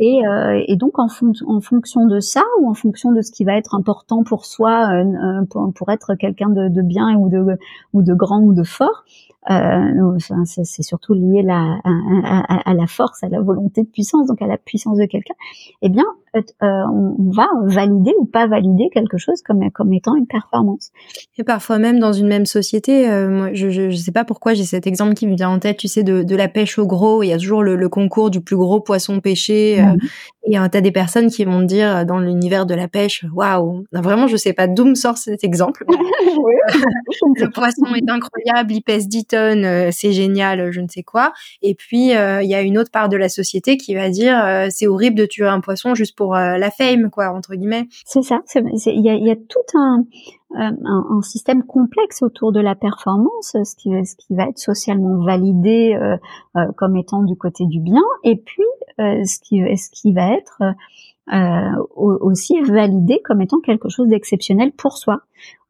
Et, euh, donc en, fonction de ça ou en fonction de ce qui va être important pour soi, pour, être quelqu'un de, bien ou de, grand ou de fort, c'est surtout lié à, à, la force, à la volonté de puissance, donc à la puissance de quelqu'un. Eh bien, euh, on va valider ou pas valider quelque chose comme comme étant une performance. Et parfois même dans une même société, euh, moi, je, je, sais pas pourquoi j'ai cet exemple qui me vient en tête. Tu sais, de, de la pêche au gros, il y a toujours le, le concours du plus gros poisson pêché. Euh, et tu as des personnes qui vont me dire dans l'univers de la pêche, waouh, vraiment, je sais pas d'où me sort cet exemple. *laughs* *laughs* le poisson est incroyable, il pèse 10 tonnes, c'est génial, je ne sais quoi. Et puis, il y a une autre part de la société qui va dire, c'est horrible de tuer un poisson juste pour la fame, quoi, entre guillemets. C'est ça. Il y a, tout un, un, un, système complexe autour de la performance, ce qui, ce qui va être socialement validé comme étant du côté du bien, et puis euh, ce, qui, ce qui va être euh, aussi validé comme étant quelque chose d'exceptionnel pour soi.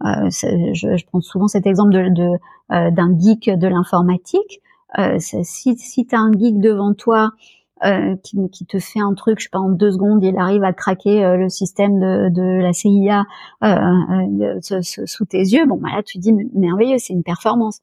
Euh, je, prends souvent cet exemple de, de euh, d'un geek de l'informatique. Euh, si si tu as un geek devant toi euh, qui, te fait un truc, je sais pas, en deux secondes, il arrive à craquer le système de, de la CIA sous tes yeux. Bon, bah là, tu dis merveilleux, c'est une performance.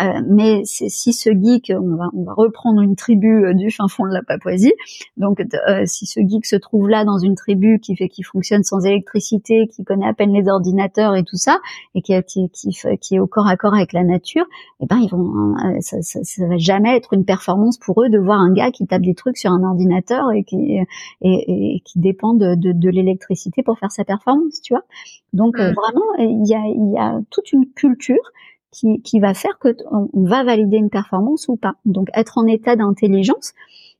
Euh, mais si ce geek, on va, on va reprendre une tribu euh, du fin fond de la Papouasie, donc euh, si ce geek se trouve là dans une tribu qui fait qui fonctionne sans électricité, qui connaît à peine les ordinateurs et tout ça, et qui, qui, qui, qui est au corps à corps avec la nature, eh ben ils vont, ça, ça, ça, va jamais être une performance pour eux de voir un gars qui tape des trucs sur un ordinateur et qui et, et qui dépend de, de, de l'électricité pour faire sa performance, tu vois. Donc mmh. vraiment, il y a, il y a toute une culture qui, qui va faire que on va valider une performance ou pas. Donc être en état d'intelligence,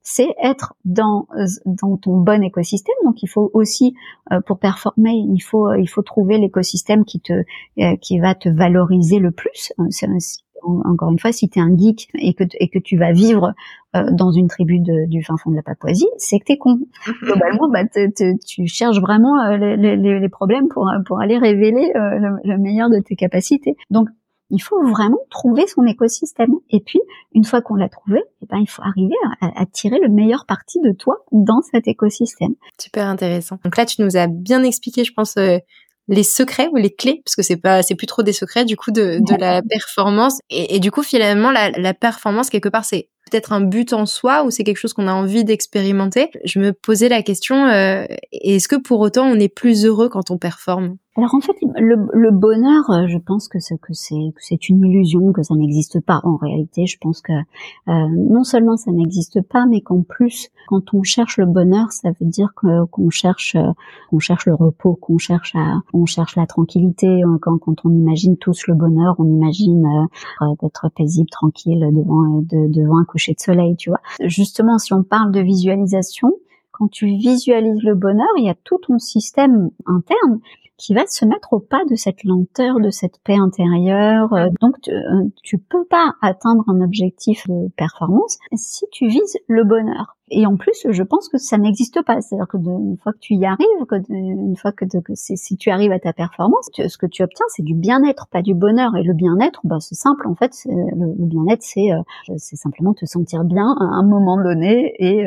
c'est être dans dans ton bon écosystème. Donc il faut aussi euh, pour performer, il faut il faut trouver l'écosystème qui te euh, qui va te valoriser le plus. encore une fois, si tu es un geek et que et que tu vas vivre euh, dans une tribu de, du fin fond de la Papouasie, c'est que t'es con. Globalement, bah, tu cherches vraiment les, les, les, problèmes pour pour aller révéler le, le meilleur de tes capacités. Donc il faut vraiment trouver son écosystème. Et puis, une fois qu'on l'a trouvé, eh ben, il faut arriver à, tirer le meilleur parti de toi dans cet écosystème. Super intéressant. Donc là, tu nous as bien expliqué, je pense, euh, les secrets ou les clés, parce que c'est pas, c'est plus trop des secrets du coup de, de la performance. Et, du coup, finalement, la, la performance quelque part, c'est peut-être un but en soi ou c'est quelque chose qu'on a envie d'expérimenter? Je me posais la question, euh, est-ce que pour autant on est plus heureux quand on performe? Alors en fait, le, bonheur, euh, je pense que c'est que c'est une illusion, que ça n'existe pas. En réalité, je pense que euh, non seulement ça n'existe pas, mais qu'en plus, quand on cherche le bonheur, ça veut dire qu'on cherche qu'on cherche le repos, qu'on cherche on cherche la tranquillité. Quand, on imagine tous le bonheur, on imagine d'être paisible, tranquille devant de, devant un coucher de soleil, tu vois. Justement, si on parle de visualisation, quand tu visualises le bonheur, il y a tout ton système interne qui va se mettre au pas de cette lenteur, de cette paix intérieure. Euh, donc tu, euh, tu peux pas atteindre un objectif de performance si tu vises le bonheur. Et en plus, je pense que ça n'existe pas. C'est-à-dire que une fois que tu y arrives, que une fois que, si tu arrives à ta performance, ce que tu obtiens, c'est du bien-être, pas du bonheur. Et le bien-être, bah, c'est simple en fait. Le, bien-être, c'est euh, simplement te sentir bien à un moment donné et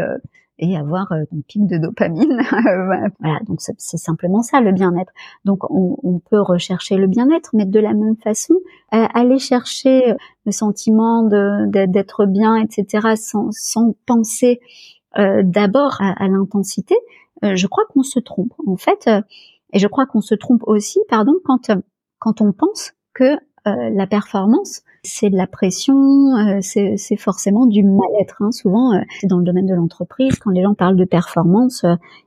et avoir euh, ton pic de dopamine. *laughs* voilà, donc c'est simplement ça le bien-être. Donc on, peut rechercher le bien-être, mais de la même façon, aller chercher le sentiment d'être bien, etc., sans, penser d'abord à, l'intensité, je crois qu'on se trompe. En fait, et je crois qu'on se trompe aussi, pardon, quand quand on pense que euh, la performance, c'est de la pression, euh, c'est forcément du mal-être. Hein. Souvent, euh, c'est dans le domaine de l'entreprise, quand les gens parlent de performance,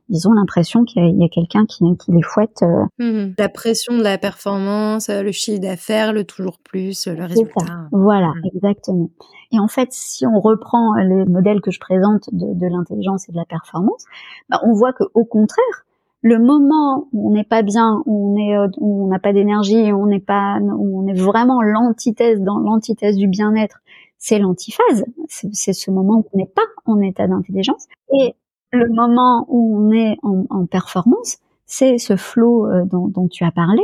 ils ont l'impression qu'il y a, quelqu'un qui, qui, les fouette. Mmh la pression de la performance, le chiffre d'affaires, le toujours plus, le résultat. Voilà, mmh. exactement. Et en fait, si on reprend les modèles que je présente de, de l'intelligence et de la performance, bah, on voit que au contraire, le moment où on n'est pas bien, où on est, euh, où on n'a pas d'énergie, où on n'est pas, où on est vraiment l'antithèse dans l'antithèse du bien-être, c'est l'antiphase. C'est ce moment où on n'est pas en état d'intelligence. Et le moment où on est en, performance, c'est ce flot euh, dont, tu as parlé,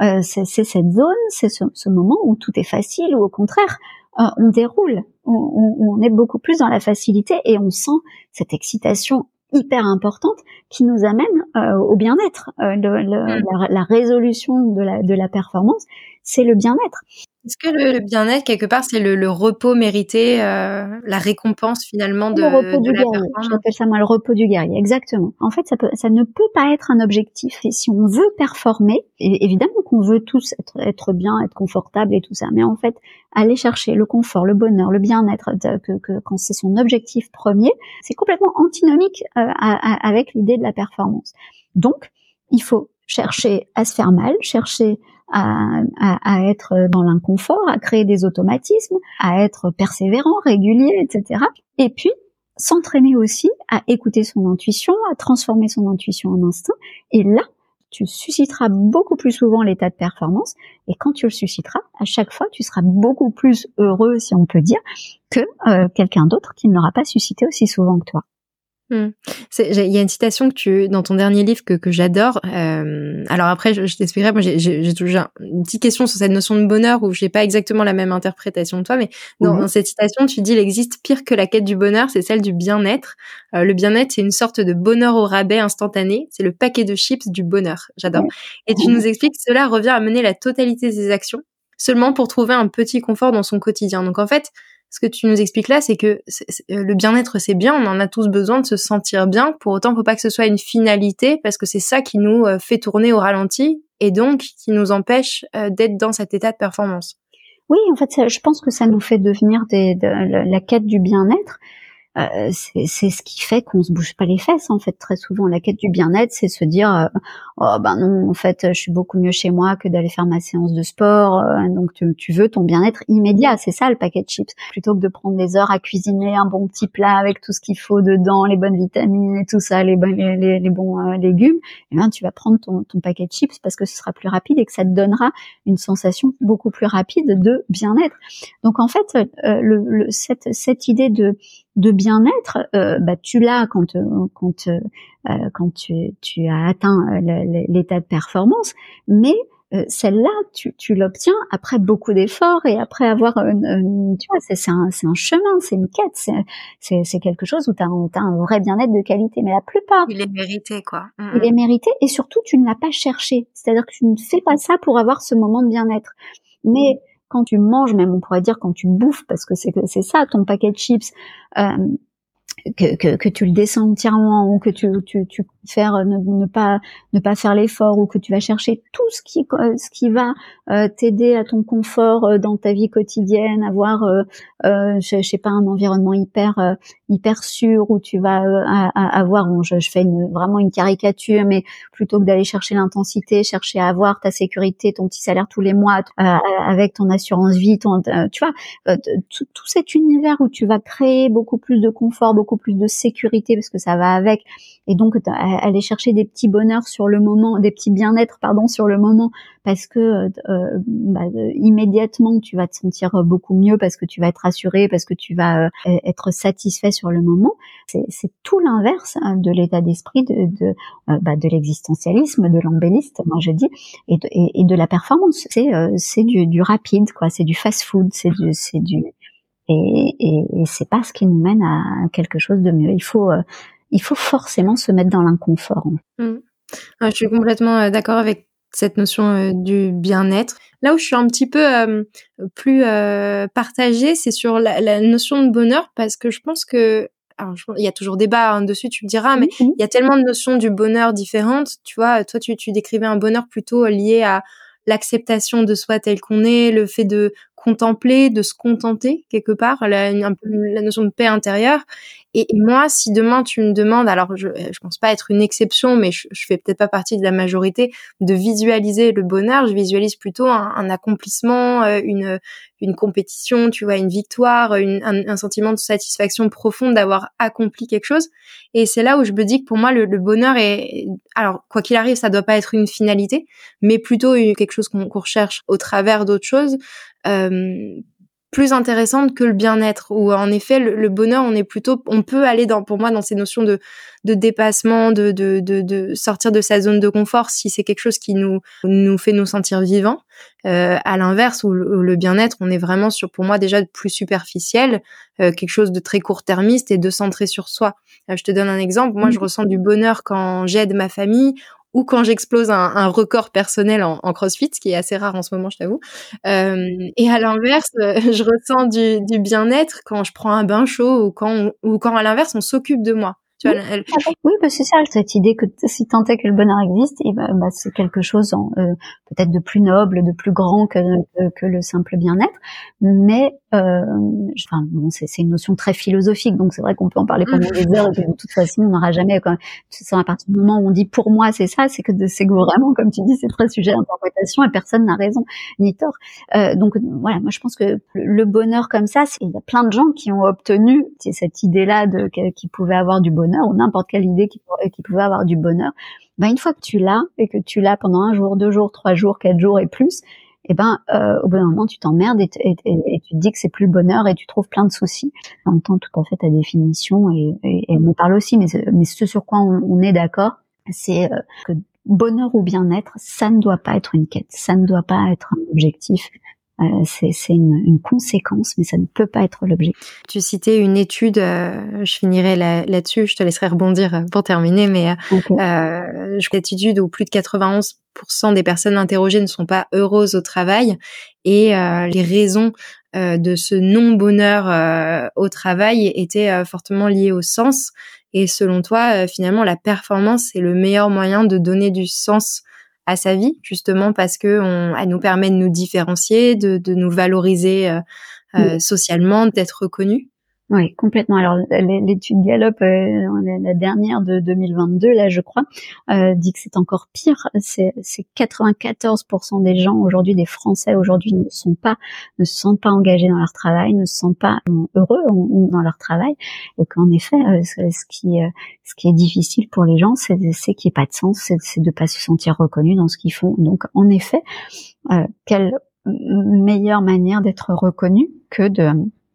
euh, c'est cette zone, c'est ce, moment où tout est facile, ou au contraire, on déroule, on, on, est beaucoup plus dans la facilité et on sent cette excitation hyper importante qui nous amène euh, au bien-être. Euh, mm. la, résolution de la, de la performance, c'est le bien-être. Est-ce que le, bien-être, quelque part, c'est le, repos mérité, euh, la récompense finalement de, le repos du guerrier. J'appelle ça moi le repos du guerrier, exactement. En fait, ça, peut, ça ne peut pas être un objectif. Et si on veut performer, évidemment qu'on veut tous être, être bien, être confortable et tout ça, mais en fait, aller chercher le confort, le bonheur, le bien-être, que, que, quand c'est son objectif premier, c'est complètement antinomique euh, avec l'idée de la performance. Donc, il faut chercher à se faire mal, chercher à, à, être dans l'inconfort, à créer des automatismes, à être persévérant, régulier, etc. Et puis s'entraîner aussi à écouter son intuition, à transformer son intuition en instinct. Et là, tu susciteras beaucoup plus souvent l'état de performance. Et quand tu le susciteras, à chaque fois, tu seras beaucoup plus heureux, si on peut dire, que euh, quelqu'un d'autre qui ne l'aura pas suscité aussi souvent que toi. Mmh. Il y a une citation que tu dans ton dernier livre que, que j'adore. Euh, alors après, je, je t'expliquerai. Moi, j'ai toujours une petite question sur cette notion de bonheur où j'ai pas exactement la même interprétation que toi, mais dans, dans, cette citation, tu dis il existe pire que la quête du bonheur, c'est celle du bien-être. Euh, le bien-être, c'est une sorte de bonheur au rabais instantané. C'est le paquet de chips du bonheur. J'adore. Et tu nous expliques cela revient à mener la totalité des actions seulement pour trouver un petit confort dans son quotidien. Donc en fait, ce que tu nous expliques là, c'est que euh, le bien-être, c'est bien, on en a tous besoin de se sentir bien. Pour autant, il faut pas que ce soit une finalité, parce que c'est ça qui nous euh, fait tourner au ralenti et donc qui nous empêche euh, d'être dans cet état de performance. Oui, en fait, je pense que ça nous fait devenir la quête du bien-être. Euh, c'est ce qui fait qu'on se bouge pas les fesses en fait très souvent. La quête du bien-être c'est se dire euh, oh ben non en fait je suis beaucoup mieux chez moi que d'aller faire ma séance de sport euh, donc tu, tu, veux ton bien-être immédiat c'est ça le paquet de chips. Plutôt que de prendre des heures à cuisiner un bon petit plat avec tout ce qu'il faut dedans les bonnes vitamines et tout ça les, les, les, bons légumes et eh ben tu vas prendre ton, ton paquet de chips parce que ce sera plus rapide et que ça te donnera une sensation beaucoup plus rapide de bien-être. Donc en fait le, le, cette, cette idée de de bien-être, euh, bah, tu l'as quand euh, quand euh, quand tu, tu as atteint l'état de performance, mais celle-là, tu, tu l'obtiens après beaucoup d'efforts et après avoir, une, tu vois, c'est un, un chemin, c'est une quête, c'est quelque chose où tu as, as, un vrai bien-être de qualité. Mais la plupart, il est mérité, quoi. Mm, il est mm. mérité et surtout tu ne l'as pas cherché. C'est-à-dire que tu ne fais pas ça pour avoir ce moment de bien-être. Mais quand tu manges, même on pourrait dire quand tu bouffes, parce que c'est c'est ça ton paquet de chips, euh, que, que, que, tu le descends entièrement ou que tu, tu, tu faire ne, ne, pas ne pas faire l'effort ou que tu vas chercher tout ce qui ce qui va euh, t'aider à ton confort euh, dans ta vie quotidienne, avoir euh, euh je, sais pas un environnement hyper hyper sûr où tu vas avoir bon, je, je, fais une, vraiment une caricature mais plutôt que d'aller chercher l'intensité, chercher à avoir ta sécurité, ton petit salaire tous les mois avec ton assurance vie, ton, tu vois tout cet univers où tu vas créer beaucoup plus de confort, beaucoup plus de sécurité parce que ça va avec et donc aller chercher des petits bonheurs sur le moment, des petits bien-être pardon sur le moment parce que euh, euh bah, immédiatement tu vas te sentir beaucoup mieux parce que tu vas être rassuré parce que tu vas euh, être satisfait sur le moment. C'est tout l'inverse hein, de l'état d'esprit de de, euh, bah, l'existentialisme, de l'embelliste, moi je dis, et de, et, de la performance. C'est c'est du, rapide quoi, c'est du fast-food, c'est du et, et, et c'est pas ce qui nous mène à quelque chose de mieux. Il faut il faut forcément se mettre dans l'inconfort. Mmh. Ah, je suis complètement d'accord avec cette notion du bien-être. Là où je suis un petit peu plus partagée, c'est sur la, notion de bonheur parce que je pense que alors, il y a toujours débat hein, dessus, tu me diras, mais il y a tellement de notions du bonheur différentes. Tu vois, toi, tu, tu décrivais un bonheur plutôt lié à l'acceptation de soi tel qu'on est, le fait de contempler, de se contenter quelque part, la, la notion de paix intérieure. Et, moi, si demain tu me demandes, alors je, je pense pas être une exception, mais je, je fais peut-être pas partie de la majorité, de visualiser le bonheur, je visualise plutôt un, accomplissement, euh, une, une compétition, tu vois, une victoire, un, un, sentiment de satisfaction profonde d'avoir accompli quelque chose. Et c'est là où je me dis que pour moi, le, le bonheur est, alors quoi qu'il arrive, ça doit pas être une finalité, mais plutôt quelque chose qu'on recherche au travers d'autres choses. Euh, plus intéressante que le bien-être où en effet le, bonheur on est plutôt on peut aller dans pour moi dans ces notions de de dépassement de de, de, de sortir de sa zone de confort si c'est quelque chose qui nous nous fait nous sentir vivants. Euh, à l'inverse où le, bien-être on est vraiment sur pour moi déjà plus superficiel euh, quelque chose de très court-termiste et de centré sur soi. Euh, je te donne un exemple. Moi je mmh. ressens du bonheur quand j'aide ma famille ou quand j'explose un, record personnel en, en, CrossFit, ce qui est assez rare en ce moment, je t'avoue. Euh, et à l'inverse, euh, *laughs* je ressens du, du bien-être quand je prends un bain chaud ou quand, ou quand à l'inverse, on s'occupe de moi oui, bah, c'est ça, cette idée que si tant est que le bonheur existe, et bah, bah, c'est quelque chose euh, peut-être de plus noble, de plus grand que, que, le simple bien-être. Mais euh, enfin, bon, c'est une notion très philosophique, donc c'est vrai qu'on peut en parler pendant des heures et que de toute façon, on n'aura jamais. Quand, à partir du moment où on dit pour moi c'est ça, c'est que c'est vraiment, comme tu dis, c'est très sujet d'interprétation et personne n'a raison ni tort. Euh, donc voilà, moi je pense que le bonheur comme ça, il y a plein de gens qui ont obtenu cette idée-là de qu'ils pouvaient avoir du bonheur ou n'importe quelle idée qui, pouvait avoir du bonheur, ben une fois que tu l'as et que tu l'as pendant un jour, deux jours, trois jours, quatre jours et plus, eh ben euh, au bout d'un moment tu t'emmerdes et, et, tu te dis que c'est plus le bonheur et tu trouves plein de soucis. En même temps, tout à fait ta définition et, elle me parle aussi, mais, mais ce sur quoi on, est d'accord, c'est euh, que bonheur ou bien-être, ça ne doit pas être une quête, ça ne doit pas être un objectif, euh, c'est une, une, conséquence, mais ça ne peut pas être l'objectif. Tu citais une étude, euh, je finirai là-dessus, je te laisserai rebondir euh, pour terminer, mais okay. euh, cette étude où plus de 91% des personnes interrogées ne sont pas heureuses au travail et les raisons de ce non-bonheur au travail étaient fortement liées au sens. Et selon toi, finalement, la performance est le meilleur moyen de donner du sens à sa vie, justement parce que on, elle nous permet de nous différencier, de, de nous valoriser euh, euh socialement, d'être reconnus. Oui, complètement. Alors l'étude Gallup, euh, la dernière de 2022, là je crois, euh, dit que c'est encore pire. C'est 94% des gens aujourd'hui, des Français aujourd'hui, ne sont pas, ne se sentent pas engagés dans leur travail, ne se sentent pas heureux dans leur travail. Et qu'en effet, euh, ce qui, ce qui est difficile pour les gens, c'est qu'il n'y ait pas de sens, c'est de pas se sentir reconnu dans ce qu'ils font. Donc en effet, quelle meilleure manière d'être reconnu que de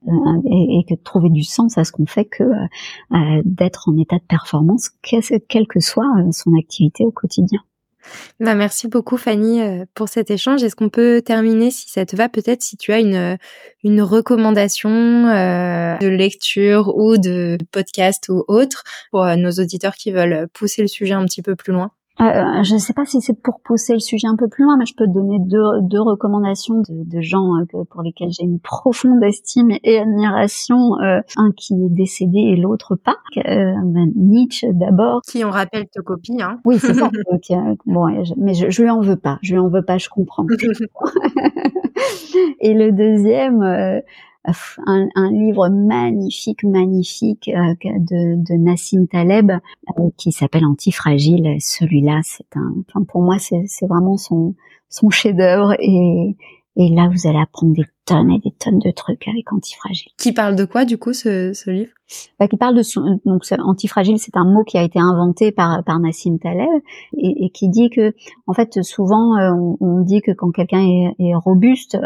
euh, et, que de trouver du sens à ce qu'on fait que euh, euh, d'être en état de performance, quelle que soit son activité au quotidien. Bah merci beaucoup Fanny pour cet échange. Est-ce qu'on peut terminer, si ça te va, peut-être si tu as une, une recommandation de lecture ou de podcast ou autre pour nos auditeurs qui veulent pousser le sujet un petit peu plus loin? Euh, je ne sais pas si c'est pour pousser le sujet un peu plus loin, mais je peux te donner deux, deux recommandations de, de gens euh, pour lesquels j'ai une profonde estime et admiration. Euh, un qui est décédé et l'autre pas. Euh, ben, Nietzsche d'abord. Qui on rappelle te copie, hein Oui, c'est ça. *laughs* bon, mais je, je lui en veux pas. Je lui en veux pas. Je comprends. *laughs* *laughs* et le deuxième un, un, livre magnifique, magnifique euh, de, de Nassim Taleb euh, qui s'appelle Antifragile. Celui-là, c'est un, enfin pour moi, c'est vraiment son son chef-d'œuvre et et là, vous allez apprendre des tonnes et des tonnes de trucs avec Antifragile. Qui parle de quoi, du coup, ce, ce livre? Bah, Qui parle de son, donc Antifragile, c'est un mot qui a été inventé par par Nassim Taleb et, et qui dit que, en fait, souvent, euh, on, on, dit que quand quelqu'un est, est, robuste,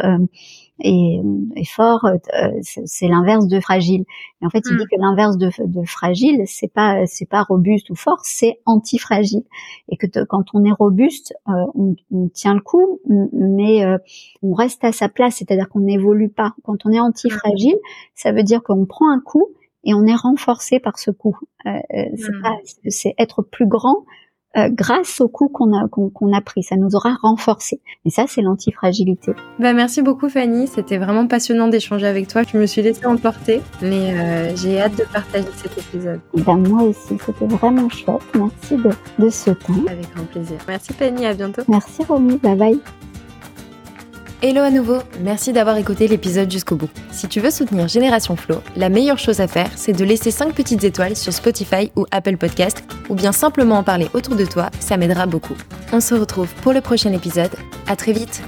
et, et fort, euh, c'est l'inverse de fragile. Et en fait, il dit hmm. que l'inverse de, de, fragile, c'est pas c'est pas robuste ou fort, c'est antifragile. Et que quand on est robuste, euh, on, on, tient le coup, mais euh, on reste à sa place, c'est-à-dire qu'on n'évolue pas. Quand on est antifragile, ça veut dire qu'on prend un coup et on est renforcé par ce coup. Euh, mmh. c'est être plus grand euh, grâce au coup qu'on a qu'on a pris. Ça nous aura renforcé. Et ça, c'est l'antifragilité. Bah merci beaucoup Fanny. C'était vraiment passionnant d'échanger avec toi. Je me suis laissée emporter, mais euh, j'ai hâte de partager cet épisode. Ben, moi aussi, c'était vraiment chouette. Merci de, de ce temps. Avec grand plaisir. Merci Fanny. À bientôt. Merci Romy. Bye bye. Hello à nouveau, merci d'avoir écouté l'épisode jusqu'au bout. Si tu veux soutenir Génération Flow, la meilleure chose à faire, c'est de laisser 5 petites étoiles sur Spotify ou Apple Podcast, ou bien simplement en parler autour de toi, ça m'aidera beaucoup. On se retrouve pour le prochain épisode, à très vite